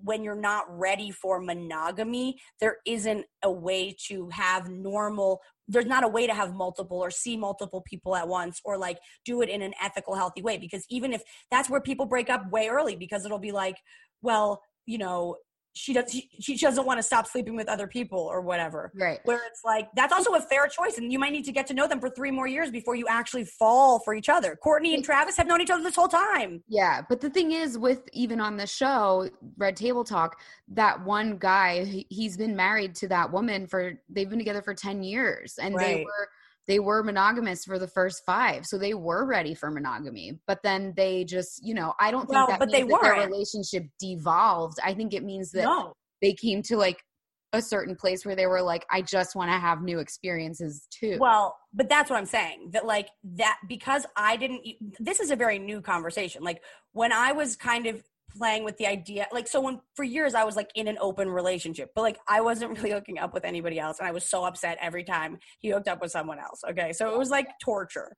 Speaker 2: when you're not ready for monogamy, there isn't a way to have normal there's not a way to have multiple or see multiple people at once or like do it in an ethical healthy way because even if that's where people break up way early because it'll be like well you know she does she, she doesn't want to stop sleeping with other people or whatever.
Speaker 1: Right.
Speaker 2: where it's like that's also a fair choice and you might need to get to know them for three more years before you actually fall for each other. Kourtney and travis have known each other this whole time.
Speaker 1: Yeah, but the thing is, with even on the show, Red Table Talk, that one guy, he- he's been married to that woman for they've been together for ten years, and they were they were monogamous for the first five, so they were ready for monogamy. But then they just, you know, I don't think
Speaker 2: Well,
Speaker 1: that
Speaker 2: but
Speaker 1: means
Speaker 2: they
Speaker 1: that their
Speaker 2: weren't.
Speaker 1: relationship devolved. I think it means that
Speaker 2: no
Speaker 1: they came to like a certain place where they were like, I just want to have new experiences too.
Speaker 2: Well, but that's what I'm saying. That like that because I didn't. This is a very new conversation. Like when I was kind of playing with the idea, like so when for years I was like in an open relationship, but like I wasn't really hooking up with anybody else, and I was so upset every time he hooked up with someone else. Okay, so it was like torture.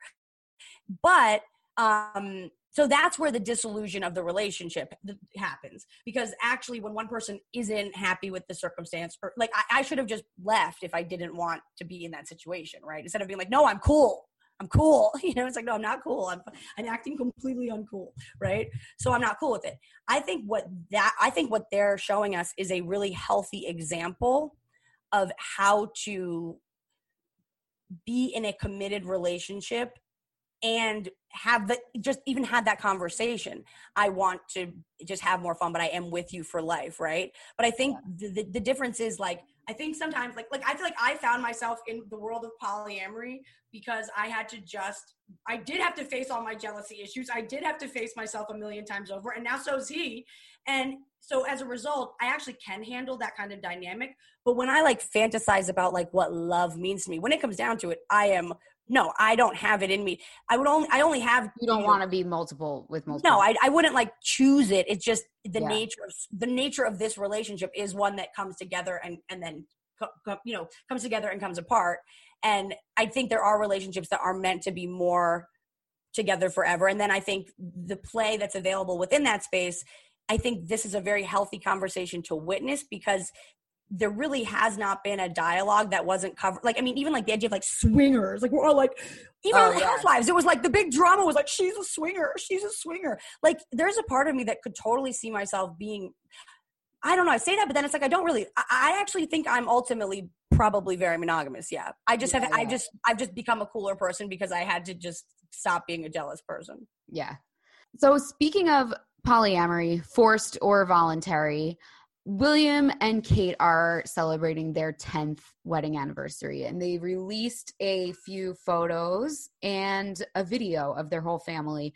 Speaker 2: But um so that's where the disillusion of the relationship happens because actually when one person isn't happy with the circumstance or like I, I should have just left if i didn't want to be in that situation right instead of being like no i'm cool i'm cool [laughs] you know it's like no i'm not cool. I'm, I'm acting completely uncool right? So i'm not cool with it. I think what that i think what they're showing us is a really healthy example of how to be in a committed relationship and have the just even had that conversation. I want to just have more fun but i am with you for life right? But i think the, the, the difference is like i think sometimes like like i feel like i found myself in the world of polyamory because i had to just i did have to face all my jealousy issues. I did have to face myself a million times over and now so's he. And so as a result i actually can handle that kind of dynamic. But when i like fantasize about like what love means to me when it comes down to it i am no i don't have it in me. I would only i only have
Speaker 1: you don't
Speaker 2: know,
Speaker 1: want to be multiple with multiple.
Speaker 2: no I, I wouldn't like choose it. It's just the
Speaker 1: Yeah.
Speaker 2: nature of the nature of this relationship is one that comes together and and then you know comes together and comes apart. And i think there are relationships that are meant to be more together forever. And then i think the play that's available within that space i think this is a very healthy conversation to witness because there really has not been a dialogue that wasn't covered. Like, I mean, even like the idea of like swingers, like we're all like, even
Speaker 1: Oh,
Speaker 2: on the
Speaker 1: yeah.
Speaker 2: Housewives, it was like the big drama was like, she's a swinger, she's a swinger. Like, there's a part of me that could totally see myself being. I don't know. I say that, but then it's like I don't really. I, I actually think I'm ultimately probably very monogamous. Yeah, I just have.
Speaker 1: Yeah,
Speaker 2: I just. I've just become a cooler person because I had to just stop being a jealous person.
Speaker 1: Yeah. So speaking of polyamory, forced or voluntary, William and Kate are celebrating their 10th wedding anniversary and they released a few photos and a video of their whole family.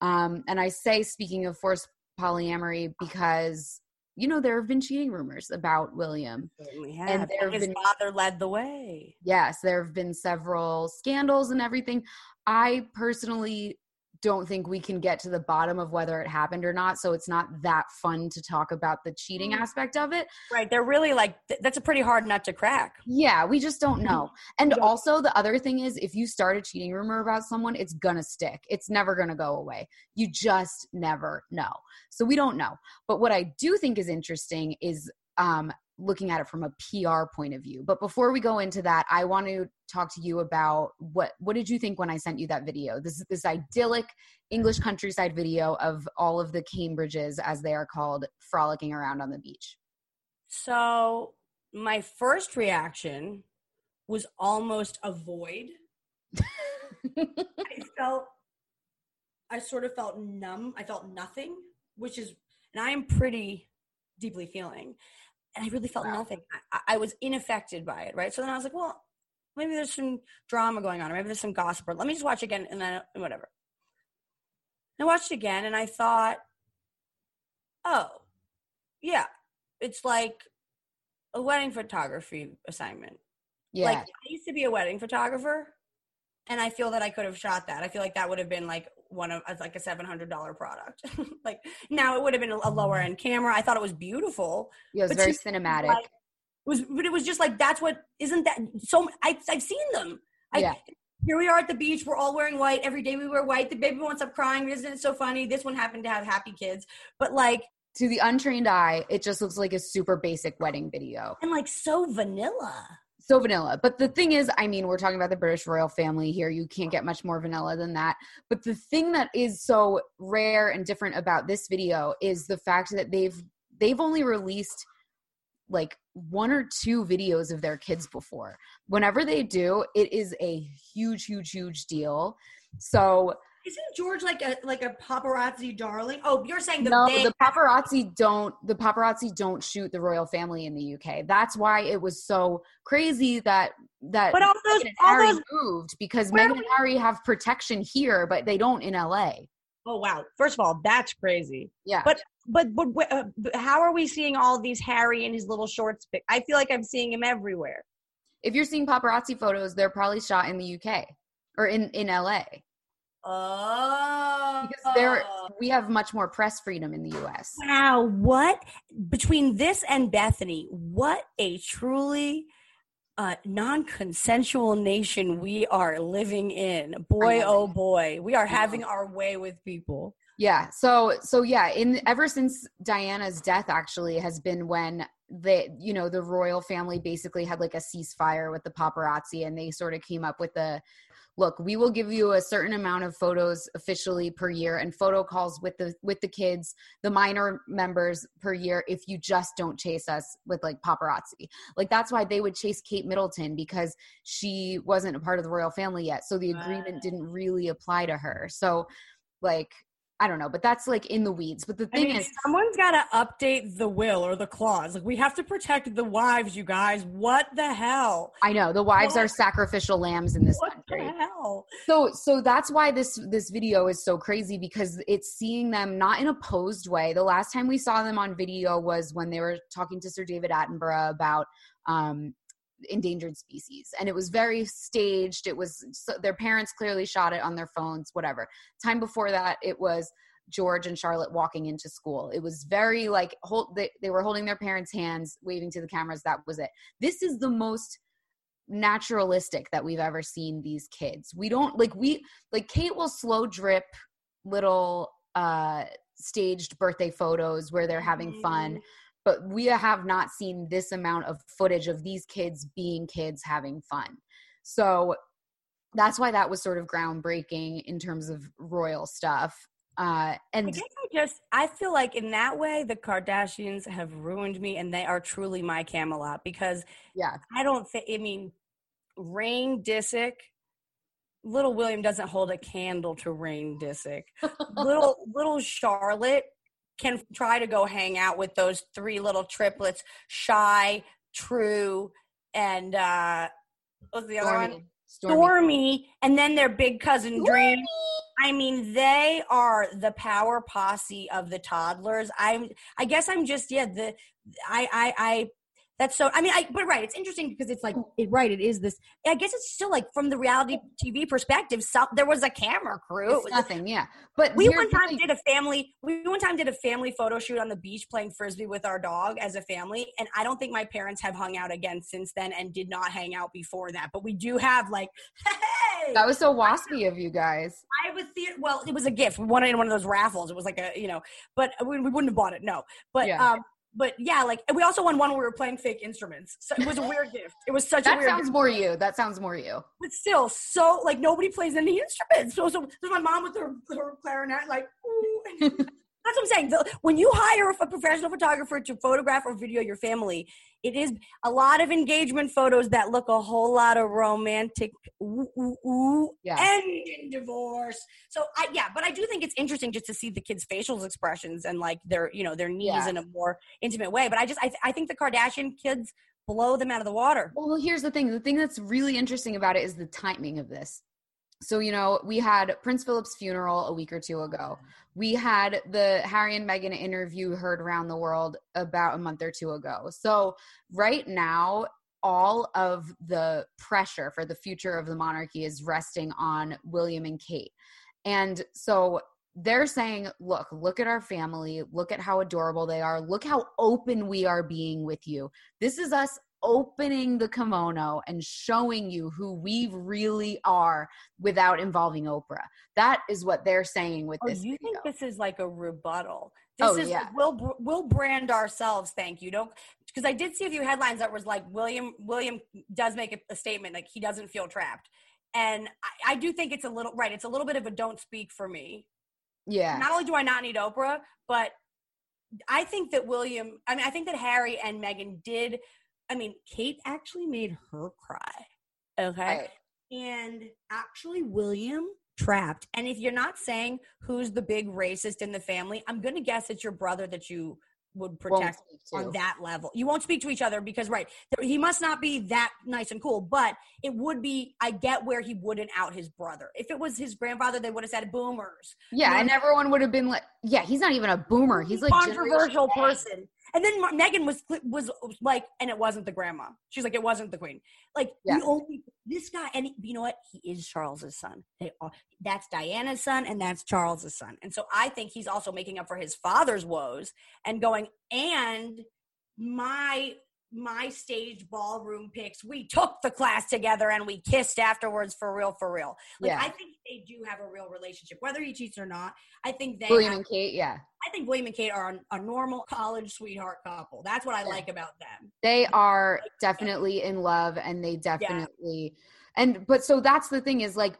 Speaker 1: Um, and I say, speaking of forced polyamory, because, you know, there have been cheating rumors about William.
Speaker 2: Certainly
Speaker 1: And there
Speaker 2: his
Speaker 1: been-
Speaker 2: father led the way.
Speaker 1: Yes, there have been several scandals and everything. I personally don't think we can get to the bottom of whether it happened or not. So it's not that fun to talk about the cheating
Speaker 2: Mm.
Speaker 1: aspect of it.
Speaker 2: Right. They're really like th- that's a pretty hard nut to crack.
Speaker 1: Yeah, we just don't know. And
Speaker 2: don't-
Speaker 1: also, the other thing is, if you start a cheating rumor about someone, it's gonna stick. It's never gonna go away. You just never know. So we don't know. But what I do think is interesting is um, looking at it from a PR point of view. But before we go into that, I want to talk to you about what what did you think when I sent you that video? This is this idyllic English countryside video of all of the Cambridges, as they are called, frolicking around on the beach.
Speaker 2: So my first reaction was almost a void. [laughs] I felt I sort of felt numb. I felt nothing, which is and I am pretty deeply feeling. And I really felt
Speaker 1: Wow.
Speaker 2: nothing. I, I was unaffected by it, right? So then I was like, well, maybe there's some drama going on, or maybe there's some gossip, or let me just watch again and then whatever. I watched again and I thought, oh, yeah, it's like a wedding photography assignment.
Speaker 1: Yeah.
Speaker 2: Like I used to be a wedding photographer, and I feel that I could have shot that. I feel like that would have been like one of as like a seven hundred dollar product. [laughs] like now it would have been a, lower mm-hmm. end camera. I thought it was beautiful.
Speaker 1: yeah, it was very cinematic.
Speaker 2: Like, it was, but it was just like that's what isn't that so? I I've seen them. I,
Speaker 1: Yeah.
Speaker 2: Here we are at the beach. We're all wearing white every day. We wear white. The baby won't stop crying. Isn't it so funny? This one happened to have happy kids, but like
Speaker 1: to the untrained eye, it just looks like a super basic wedding video.
Speaker 2: And like so vanilla.
Speaker 1: So vanilla. But the thing is, I mean, we're talking about the British royal family here. You can't get much more vanilla than that. But the thing that is so rare and different about this video is the fact that they've they've only released like one or two videos of their kids before. Whenever they do, it is a huge, huge, huge deal. So
Speaker 2: Isn't George like a like a paparazzi darling? Oh, you're saying the
Speaker 1: no,
Speaker 2: they-
Speaker 1: the paparazzi don't the paparazzi don't shoot the royal family in the UK. That's why it was so crazy that that
Speaker 2: But all those-
Speaker 1: Meghan and
Speaker 2: all
Speaker 1: Harry
Speaker 2: those-
Speaker 1: moved because
Speaker 2: Where
Speaker 1: Meghan
Speaker 2: we-
Speaker 1: and Harry have protection here, but they don't in LA.
Speaker 6: Oh wow! First of all, that's crazy.
Speaker 1: Yeah,
Speaker 6: But but but uh, b- how are we seeing all these Harry and his little shorts? Pic- I feel like I'm seeing him everywhere.
Speaker 1: if you're seeing paparazzi photos, they're probably shot in the UK or in in LA
Speaker 2: Oh.
Speaker 1: because there we have much more press freedom in the US.
Speaker 2: Wow, what between this and Bethenny, what a truly uh, non-consensual nation we are living in. Boy, oh boy, we are having our way with people.
Speaker 1: Yeah. So so yeah, in ever since Diana's death actually has been when the you know the royal family basically had like a ceasefire with the paparazzi and they sort of came up with the look, we will give you a certain amount of photos officially per year and photo calls with the with the kids, the minor members per year if you just don't chase us with like paparazzi. Like that's why they would chase Kate Middleton because she wasn't a part of the royal family yet. So the agreement didn't really apply to her. So like I don't know, but that's like in the weeds. But the
Speaker 2: I
Speaker 1: thing
Speaker 2: mean,
Speaker 1: is,
Speaker 2: someone's got to update the will or the clause. Like we have to protect the wives, you guys. What the hell?
Speaker 1: I know the wives are sacrificial lambs in this
Speaker 2: What
Speaker 1: country.
Speaker 2: the hell?
Speaker 1: So so that's why this this video is so crazy because it's seeing them not in a posed way. The last time we saw them on video was when they were talking to Sir David Attenborough about um endangered species and it was very staged. It was so their parents clearly shot it on their phones whatever. Time before that it was george and charlotte walking into school. It was very like hold they, they were holding their parents hands waving to the cameras. That was it. This is the most naturalistic that we've ever seen these kids. We don't like we like kate will slow drip little uh staged birthday photos where they're having fun but we have not seen this amount of footage of these kids being kids having fun so that's why that was sort of groundbreaking in terms of royal stuff uh
Speaker 2: I
Speaker 1: and
Speaker 2: guess I just I feel like in that way the Kardashians have ruined me and they are truly my Camelot because
Speaker 1: yeah
Speaker 2: I don't think I mean Rain Disick little William doesn't hold a candle to Rain Disick. [laughs] little little Charlotte can try to go hang out with those three little triplets, Chi, True, and uh what's the other one?
Speaker 1: stormy stormy,
Speaker 2: Stormy, and then their big cousin Dream. I mean, they are the power posse of the toddlers. I'm, I guess I'm just, yeah, the, I, I, I, that's so, I mean, I, but right, it's interesting because it's like, it, right, it is this, I guess it's still like from the reality TV perspective, so, there was a camera crew.
Speaker 1: It's nothing yeah but
Speaker 2: we one time did a family. We one time did a family photo shoot on the beach playing frisbee with our dog as a family, and I don't think my parents have hung out again since then, and did not hang out before that. But we do have like, [laughs] hey,
Speaker 1: that was so waspy of you guys
Speaker 2: I a theater. Well, it was a gift. We won it in one of those raffles. It was like a, you know, but we, we wouldn't have bought it. No, but
Speaker 1: Yeah.
Speaker 2: um, but yeah, like we also won one where we were playing fake instruments. So it was a weird [laughs] gift. It was such a weird.
Speaker 1: that sounds
Speaker 2: gift.
Speaker 1: more you that sounds more you
Speaker 2: But still, so like nobody plays any instruments. So so there's my mom with her, her clarinet, like. Ooh. [laughs] That's what I'm saying. The- when you hire a professional photographer to photograph or video your family, it is a lot of engagement photos that look a whole lot of romantic ooh, ooh, ooh,
Speaker 1: Yeah.
Speaker 2: end in divorce. So I yeah, but I do think it's interesting just to see the kids' facial expressions and like their you know their knees
Speaker 1: Yeah.
Speaker 2: in a more intimate way. But I just I, th- I think the Kardashian kids blow them out of the water.
Speaker 1: Well, here's the thing. The thing that's really interesting about it is the timing of this. So, you know, we had Prince Philip's funeral a week or two ago. We had the Harry and Meghan interview heard around the world about a month or two ago. So, right now, all of the pressure for the future of the monarchy is resting on William and Kate. And so they're saying, look, look at our family. Look at how adorable they are. Look how open we are being with you. This is us opening the kimono and showing you who we really are without involving Oprah. That is what they're saying with
Speaker 2: Oh,
Speaker 1: this
Speaker 2: you
Speaker 1: video.
Speaker 2: think this is like a rebuttal This
Speaker 1: Oh,
Speaker 2: is
Speaker 1: yeah.
Speaker 2: we'll we'll brand ourselves. Thank you. Don't because I did see a few headlines that was like William William does make a, a statement like he doesn't feel trapped, and I, I do think it's a little right. It's a little bit of a don't speak for me.
Speaker 1: Yeah.
Speaker 2: Not only do I not need Oprah, but I think that William. I mean, I think that Harry and Meghan did. I mean, Kate actually made her cry. Okay.
Speaker 1: Right.
Speaker 2: and actually William trapped. And if you're not saying who's the big racist in the family, I'm going to guess it's your brother that you would protect on that level. You won't speak to each other because right, he must not be that nice and cool, but it would be I get where he wouldn't out his brother. If it was his grandfather, they would have said boomers.
Speaker 1: Yeah,
Speaker 2: know,
Speaker 1: and everyone would have been like, "Yeah, he's not even a boomer. He's like
Speaker 2: controversial person. And then Meghan was was like, and it wasn't the grandma. She's like, it wasn't the queen. Like
Speaker 1: Yeah.
Speaker 2: the only this guy, and he- you know what? He is Charles's son. They are. That's Diana's son, and that's Charles's son. And so I think he's also making up for his father's woes and going. And my my stage ballroom pics. We took the class together and we kissed afterwards for real, for real. Like
Speaker 1: Yeah.
Speaker 2: I think they do have a real relationship, whether he cheats or not. I think they
Speaker 1: William
Speaker 2: have-
Speaker 1: and Kate, yeah,
Speaker 2: I think William and Kate are a, a normal college sweetheart couple. That's what I
Speaker 1: Yeah.
Speaker 2: like about them.
Speaker 1: they are definitely in love, and they definitely, and but so that's the thing is like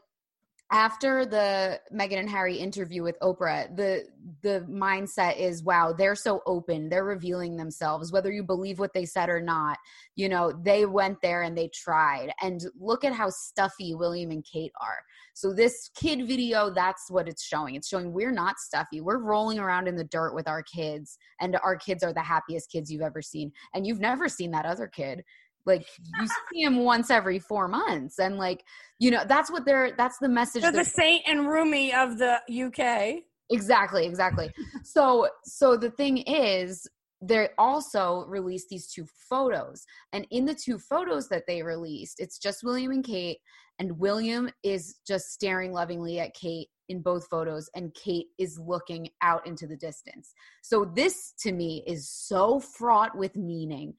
Speaker 1: after the Meghan and Harry interview with Oprah, the the mindset is wow, they're so open, they're revealing themselves, whether you believe what they said or not. You know, they went there and they tried, and look at how stuffy William and Kate are. So this kid video, that's what it's showing. It's showing we're not stuffy. We're rolling around in the dirt with our kids, and our kids are the happiest kids you've ever seen. And you've never seen that other kid. Like you see him once every four months, and like you know that's what they're. That's the message.
Speaker 2: They're
Speaker 1: they're-
Speaker 2: the Saint and Rumi of the UK.
Speaker 1: exactly, exactly. so so the thing is, they also released these two photos, and in the two photos that they released, it's just William and Kate, and William is just staring lovingly at Kate in both photos and Kate is looking out into the distance. So this to me is so fraught with meaning.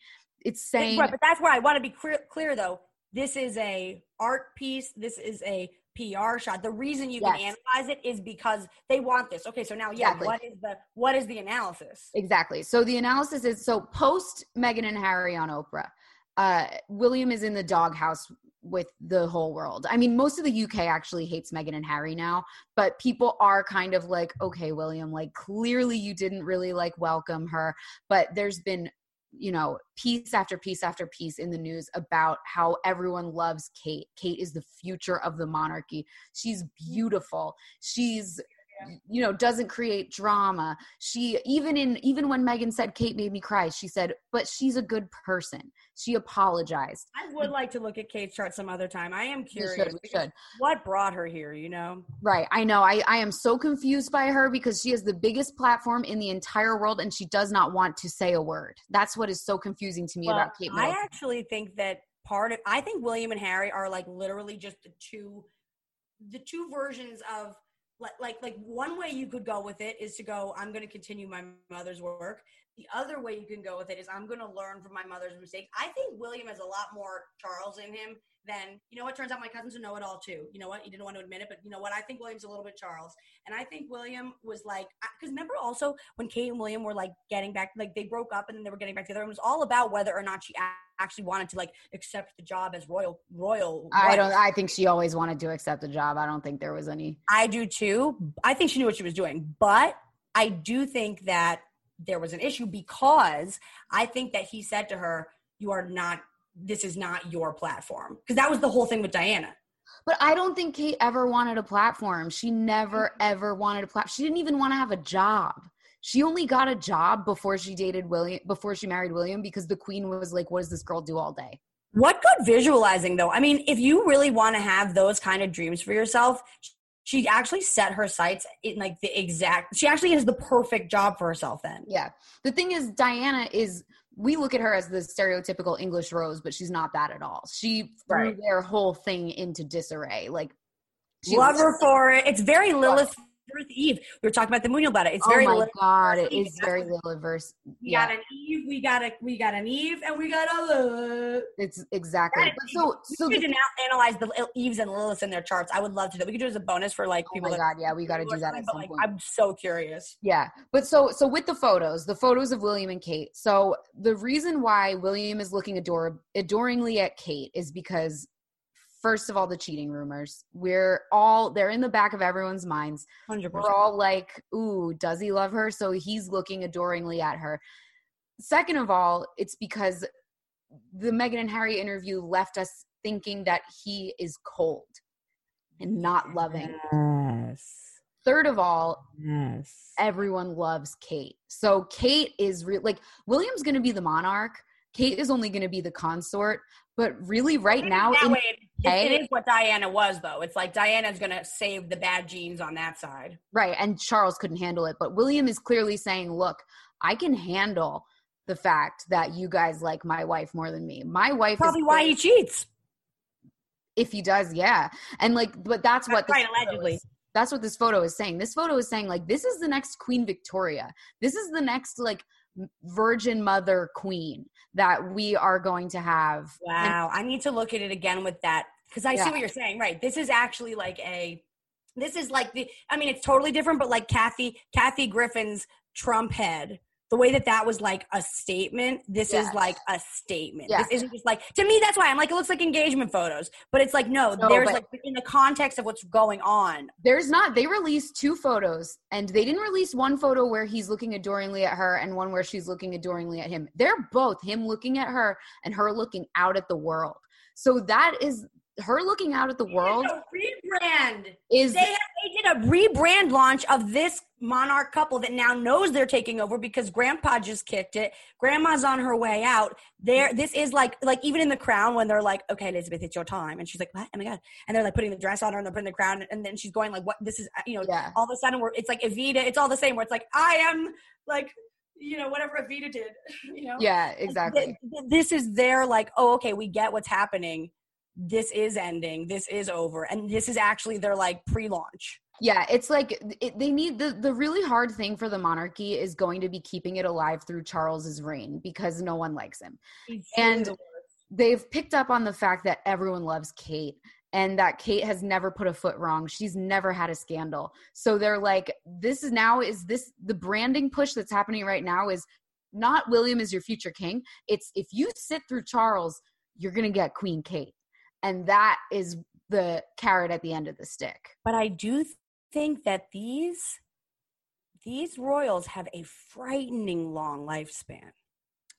Speaker 1: It's saying
Speaker 2: Right, but that's where I want to be clear, clear though. This is a art piece. This is a PR shot. The reason you can analyze it is because they want this. Okay, so now yeah,
Speaker 1: Exactly.
Speaker 2: what is the what is the analysis?
Speaker 1: Exactly. So the analysis is so post Meghan and Harry on Oprah, uh, William is in the doghouse with the whole world. I mean, most of the UK actually hates Meghan and Harry now, but people are kind of like, okay, William, like clearly you didn't really like welcome her, but there's been you know piece after piece after piece in the news about how everyone loves Kate. Kate is the future of the monarchy. She's mm-hmm. beautiful. She's you know doesn't create drama she even in even when meghan said kate made me cry she said but she's a good person she apologized
Speaker 2: I would like to look at Kate's chart some other time. I am
Speaker 1: We
Speaker 2: curious.
Speaker 1: should, we should.
Speaker 2: What brought her here? You know.
Speaker 1: right i know I, I am so confused by her because she has the biggest platform in the entire world and she does not want to say a word that's what is so confusing to me
Speaker 2: Well,
Speaker 1: about kate
Speaker 2: I actually think that part of I think William and Harry are like literally just the two the two versions of like like like one way you could go with it is to go I'm going to continue my mother's work. The other way you can go with it is I'm going to learn from my mother's mistakes. I think William has a lot more Charles in him than you know what turns out my cousins know it all too. You know what? You didn't want to admit it, but you know what? I think William's a little bit Charles. And I think William was like cuz remember also when Kate and William were like getting back like they broke up and then they were getting back together. And it was all about whether or not she actually wanted to like accept the job as royal royal
Speaker 1: i
Speaker 2: wife.
Speaker 1: don't i think she always wanted to accept the job i don't think there was any
Speaker 2: I do too. I think she knew what she was doing, but I do think that there was an issue because I think that he said to her, "You are not. This is not your platform." Because that was the whole thing with Diana.
Speaker 1: But I don't think Kate ever wanted a platform. She never mm-hmm. ever wanted a platform. She didn't even want to have a job. She only got a job before she dated William, before she married William, because the queen was like, "What does this girl do all day?"
Speaker 2: What good visualizing though? I mean, if you really want to have those kind of dreams for yourself, she actually set her sights in like the exact. She actually has the perfect job for herself. Then
Speaker 1: Yeah. The thing is, Diana is. We look at her as the stereotypical English rose, but she's not that at all. She threw
Speaker 2: Right.
Speaker 1: their whole thing into disarray. Like, she
Speaker 2: love her for it. It's very Lilith Ruth Eve. We were talking about the Moonual about it. It's
Speaker 1: oh
Speaker 2: very
Speaker 1: my god, it is very Lilith verse.
Speaker 2: You
Speaker 1: Yeah,
Speaker 2: got an Eve we got a we got an Eve, and we got a Lilith.
Speaker 1: It's exactly. But so so
Speaker 2: we could now analyze the Eves and Liliths in their charts. I would love to do that. We could do it as a bonus for like people.
Speaker 1: oh
Speaker 2: people.
Speaker 1: my
Speaker 2: that-
Speaker 1: god, yeah, we got to do that at some
Speaker 2: like,
Speaker 1: point.
Speaker 2: I'm so curious.
Speaker 1: Yeah. But so so with the photos, the photos of William and Kate. So the reason why William is looking ador- adoringly at Kate is because first of all the cheating rumors. We're all they're in the back of everyone's minds.
Speaker 2: Hundred
Speaker 1: We're all like, "Ooh, does he love her?" So he's looking adoringly at her. Second of all, it's because the Meghan and Harry interview left us thinking that he is cold and not loving.
Speaker 5: Yes.
Speaker 1: Third of all,
Speaker 5: Yes.
Speaker 1: everyone loves Kate. So Kate is re- like William's going to be the monarch. Kate is only going to be the consort. But really, right now,
Speaker 2: that
Speaker 1: in,
Speaker 2: it, it-
Speaker 1: Hey.
Speaker 2: it is what Diana was, though. It's like Diana's gonna save the bad genes on that side.
Speaker 1: right, and Charles couldn't handle it. But William is clearly saying, "Look, I can handle the fact that you guys like my wife more than me. My wife
Speaker 2: Probably why he cheats.
Speaker 1: if he does, yeah. And like, but that's what
Speaker 2: That's
Speaker 1: this
Speaker 2: right, allegedly.
Speaker 1: is- that's what this photo is saying. This photo is saying like this is the next Queen Victoria. This is the next like Virgin Mother Queen that we are going to have. And
Speaker 2: Wow, I need to look at it again with that because I
Speaker 1: Yeah.
Speaker 2: see what you're saying. Right, this is actually like a. This is like the. I mean, it's totally different, but like Kathy, Kathy Griffin's Trump head. The way that that was like a statement, this
Speaker 1: Yes.
Speaker 2: is like a statement.
Speaker 1: Yeah.
Speaker 2: This isn't just like to me. That's why I'm like it looks like engagement photos, but it's like no,
Speaker 1: No,
Speaker 2: there's like in the context of what's going on.
Speaker 1: There's not. They released two photos, and they didn't release one photo where he's looking adoringly at her and one where she's looking adoringly at him. They're both him looking at her and her looking out at the world. So that is her looking out at the world
Speaker 2: rebrand.
Speaker 1: is
Speaker 2: They, they did a rebrand launch of this monarch couple that now knows they're taking over because grandpa just kicked it. Grandma's on her way out. There, this is like, like even in the crown when they're like, okay, Elizabeth, it's your time. And she's like, what? Oh my God. And they're like putting the dress on her and they're putting the crown. And then she's going like, what, this is, uh, you know,
Speaker 1: yeah.
Speaker 2: all of a sudden we're, it's like Evita. It's all the same where it's like, I am like, you know, whatever Evita did, [laughs] you know?
Speaker 1: Yeah, exactly.
Speaker 2: th- th- this is their like, oh, okay, we get what's happening. This is ending. This is over. And this is actually their like pre-launch.
Speaker 1: Yeah, it's like it, they need the the really hard thing for the monarchy is going to be keeping it alive through Charles's reign because no one likes him. And they've picked up on the fact that everyone loves Kate and that Kate has never put a foot wrong. She's never had a scandal. So they're like this is now is this the branding push that's happening right now is not William is your future king. It's if you sit through Charles, you're going to get Queen Kate. And that is the carrot at the end of the stick.
Speaker 2: but I do think that these these royals have a frightening long lifespan.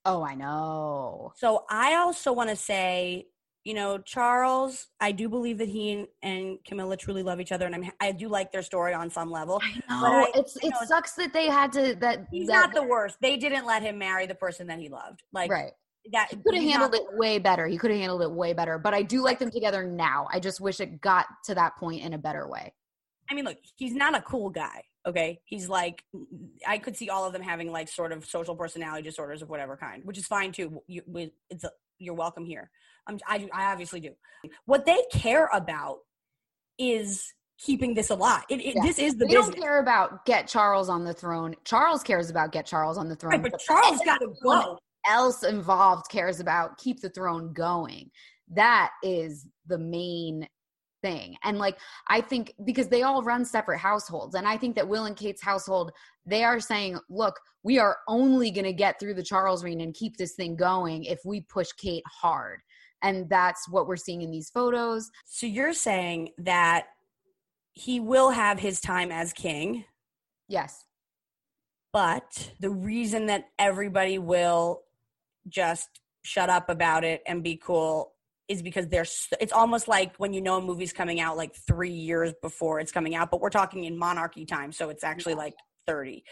Speaker 1: Oh, I know.
Speaker 2: So I also want to say, you know, Charles, I do believe that he and, and Camilla truly love each other, and I'm I do like their story on some level.
Speaker 1: I know.
Speaker 2: I-
Speaker 1: it's it
Speaker 2: know
Speaker 1: sucks that they had to that
Speaker 2: He's
Speaker 1: that,
Speaker 2: not the worst. They didn't let him marry the person that he loved. Like
Speaker 1: right.
Speaker 2: That
Speaker 1: He could have handled
Speaker 2: not-
Speaker 1: it way better. He could have handled it way better. But I do like them together now. I just wish it got to that point in a better way.
Speaker 2: I mean, look, he's not a cool guy. Okay, he's like, I could see all of them having like sort of social personality disorders of whatever kind, which is fine too. You, it's a, you're welcome here. I'm, I, do- I obviously do. What they care about is keeping this alive. It, it,
Speaker 1: Yeah.
Speaker 2: This is the
Speaker 1: They
Speaker 2: business,
Speaker 1: don't care about get Charles on the throne. Charles cares about get Charles on the throne.
Speaker 2: right? But Charles got to go.
Speaker 1: Else involved cares about keep the throne going. That is the main thing. And like I think because they all run separate households and I think that Will and Kate's household they are saying, "Look, we are only going to get through the Charles reign and keep this thing going if we push Kate hard." And that's what we're seeing in these photos.
Speaker 2: So you're saying that he will have his time as king,
Speaker 1: Yes.
Speaker 2: but the reason that everybody will just shut up about it and be cool is because there's it's almost like when you know a movie's coming out like three years before it's coming out but we're talking in monarchy time so it's actually like 30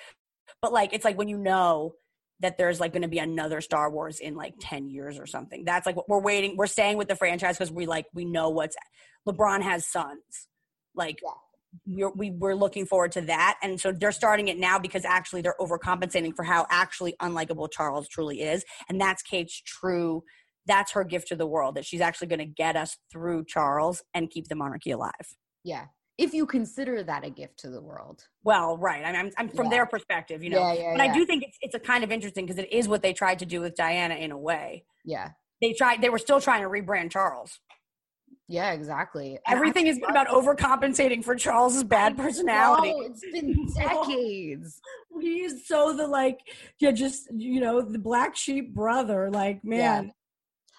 Speaker 2: but like it's like when you know that there's like going to be another star wars in like 10 years or something. That's like what we're waiting we're staying with the franchise because we like we know what's lebron has sons. Like we're, we, we're looking forward to that and so they're starting it now because actually they're overcompensating for how actually unlikable charles truly is and that's kate's true that's her gift to the world that she's actually going to get us through charles and keep the monarchy alive
Speaker 1: Yeah. if you consider that a gift to the world.
Speaker 2: Well, right. I mean, I'm, I'm from
Speaker 1: Yeah.
Speaker 2: their perspective, you know.
Speaker 1: Yeah, yeah,
Speaker 2: but I do think it's it's a kind of interesting because it is what they tried to do with Diana in a way.
Speaker 1: Yeah.
Speaker 2: They tried. They were still trying to rebrand Charles.
Speaker 1: Yeah, exactly.
Speaker 2: Everything has been about overcompensating for Charles's bad personality.
Speaker 1: it's been [laughs] decades.
Speaker 2: He is so the like, yeah, just you know, the black sheep brother. Like, man.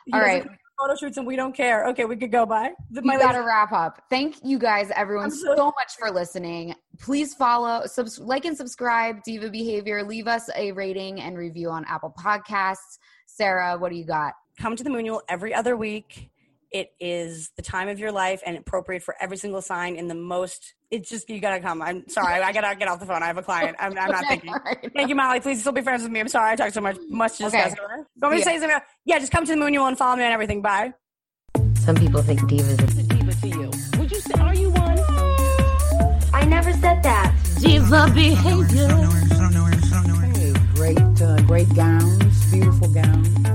Speaker 2: he
Speaker 1: All right.
Speaker 2: Photo shoots and we don't care. Okay, we could go by. The-
Speaker 1: we
Speaker 2: my
Speaker 1: gotta wrap up. Thank you guys, everyone,
Speaker 2: so-
Speaker 1: so much for listening. Please follow, subs- like, and subscribe. Diva Behavior. Leave us a rating and review on Apple Podcasts. Sara, what do you got?
Speaker 2: come to the Moonual every other week. It is the time of your life and appropriate for every single sign in the most. It's just you gotta come. I'm sorry, I gotta get off the phone. I have a client. I'm, I'm not
Speaker 1: Okay,
Speaker 2: thinking.
Speaker 1: all right.
Speaker 2: Thank you, Molly. Please still be friends with me. I'm sorry I talk so much. Much to
Speaker 1: Okay.
Speaker 2: discuss. You want me to
Speaker 1: Yeah.
Speaker 2: say something? Yeah, just come to the Moonual and follow me on everything. Bye.
Speaker 3: Some people think divas are
Speaker 4: Who's a diva to you? Would you say, are you one?
Speaker 3: I never said that.
Speaker 4: Diva behavior.
Speaker 5: Hey, great, uh, great gowns, beautiful gowns.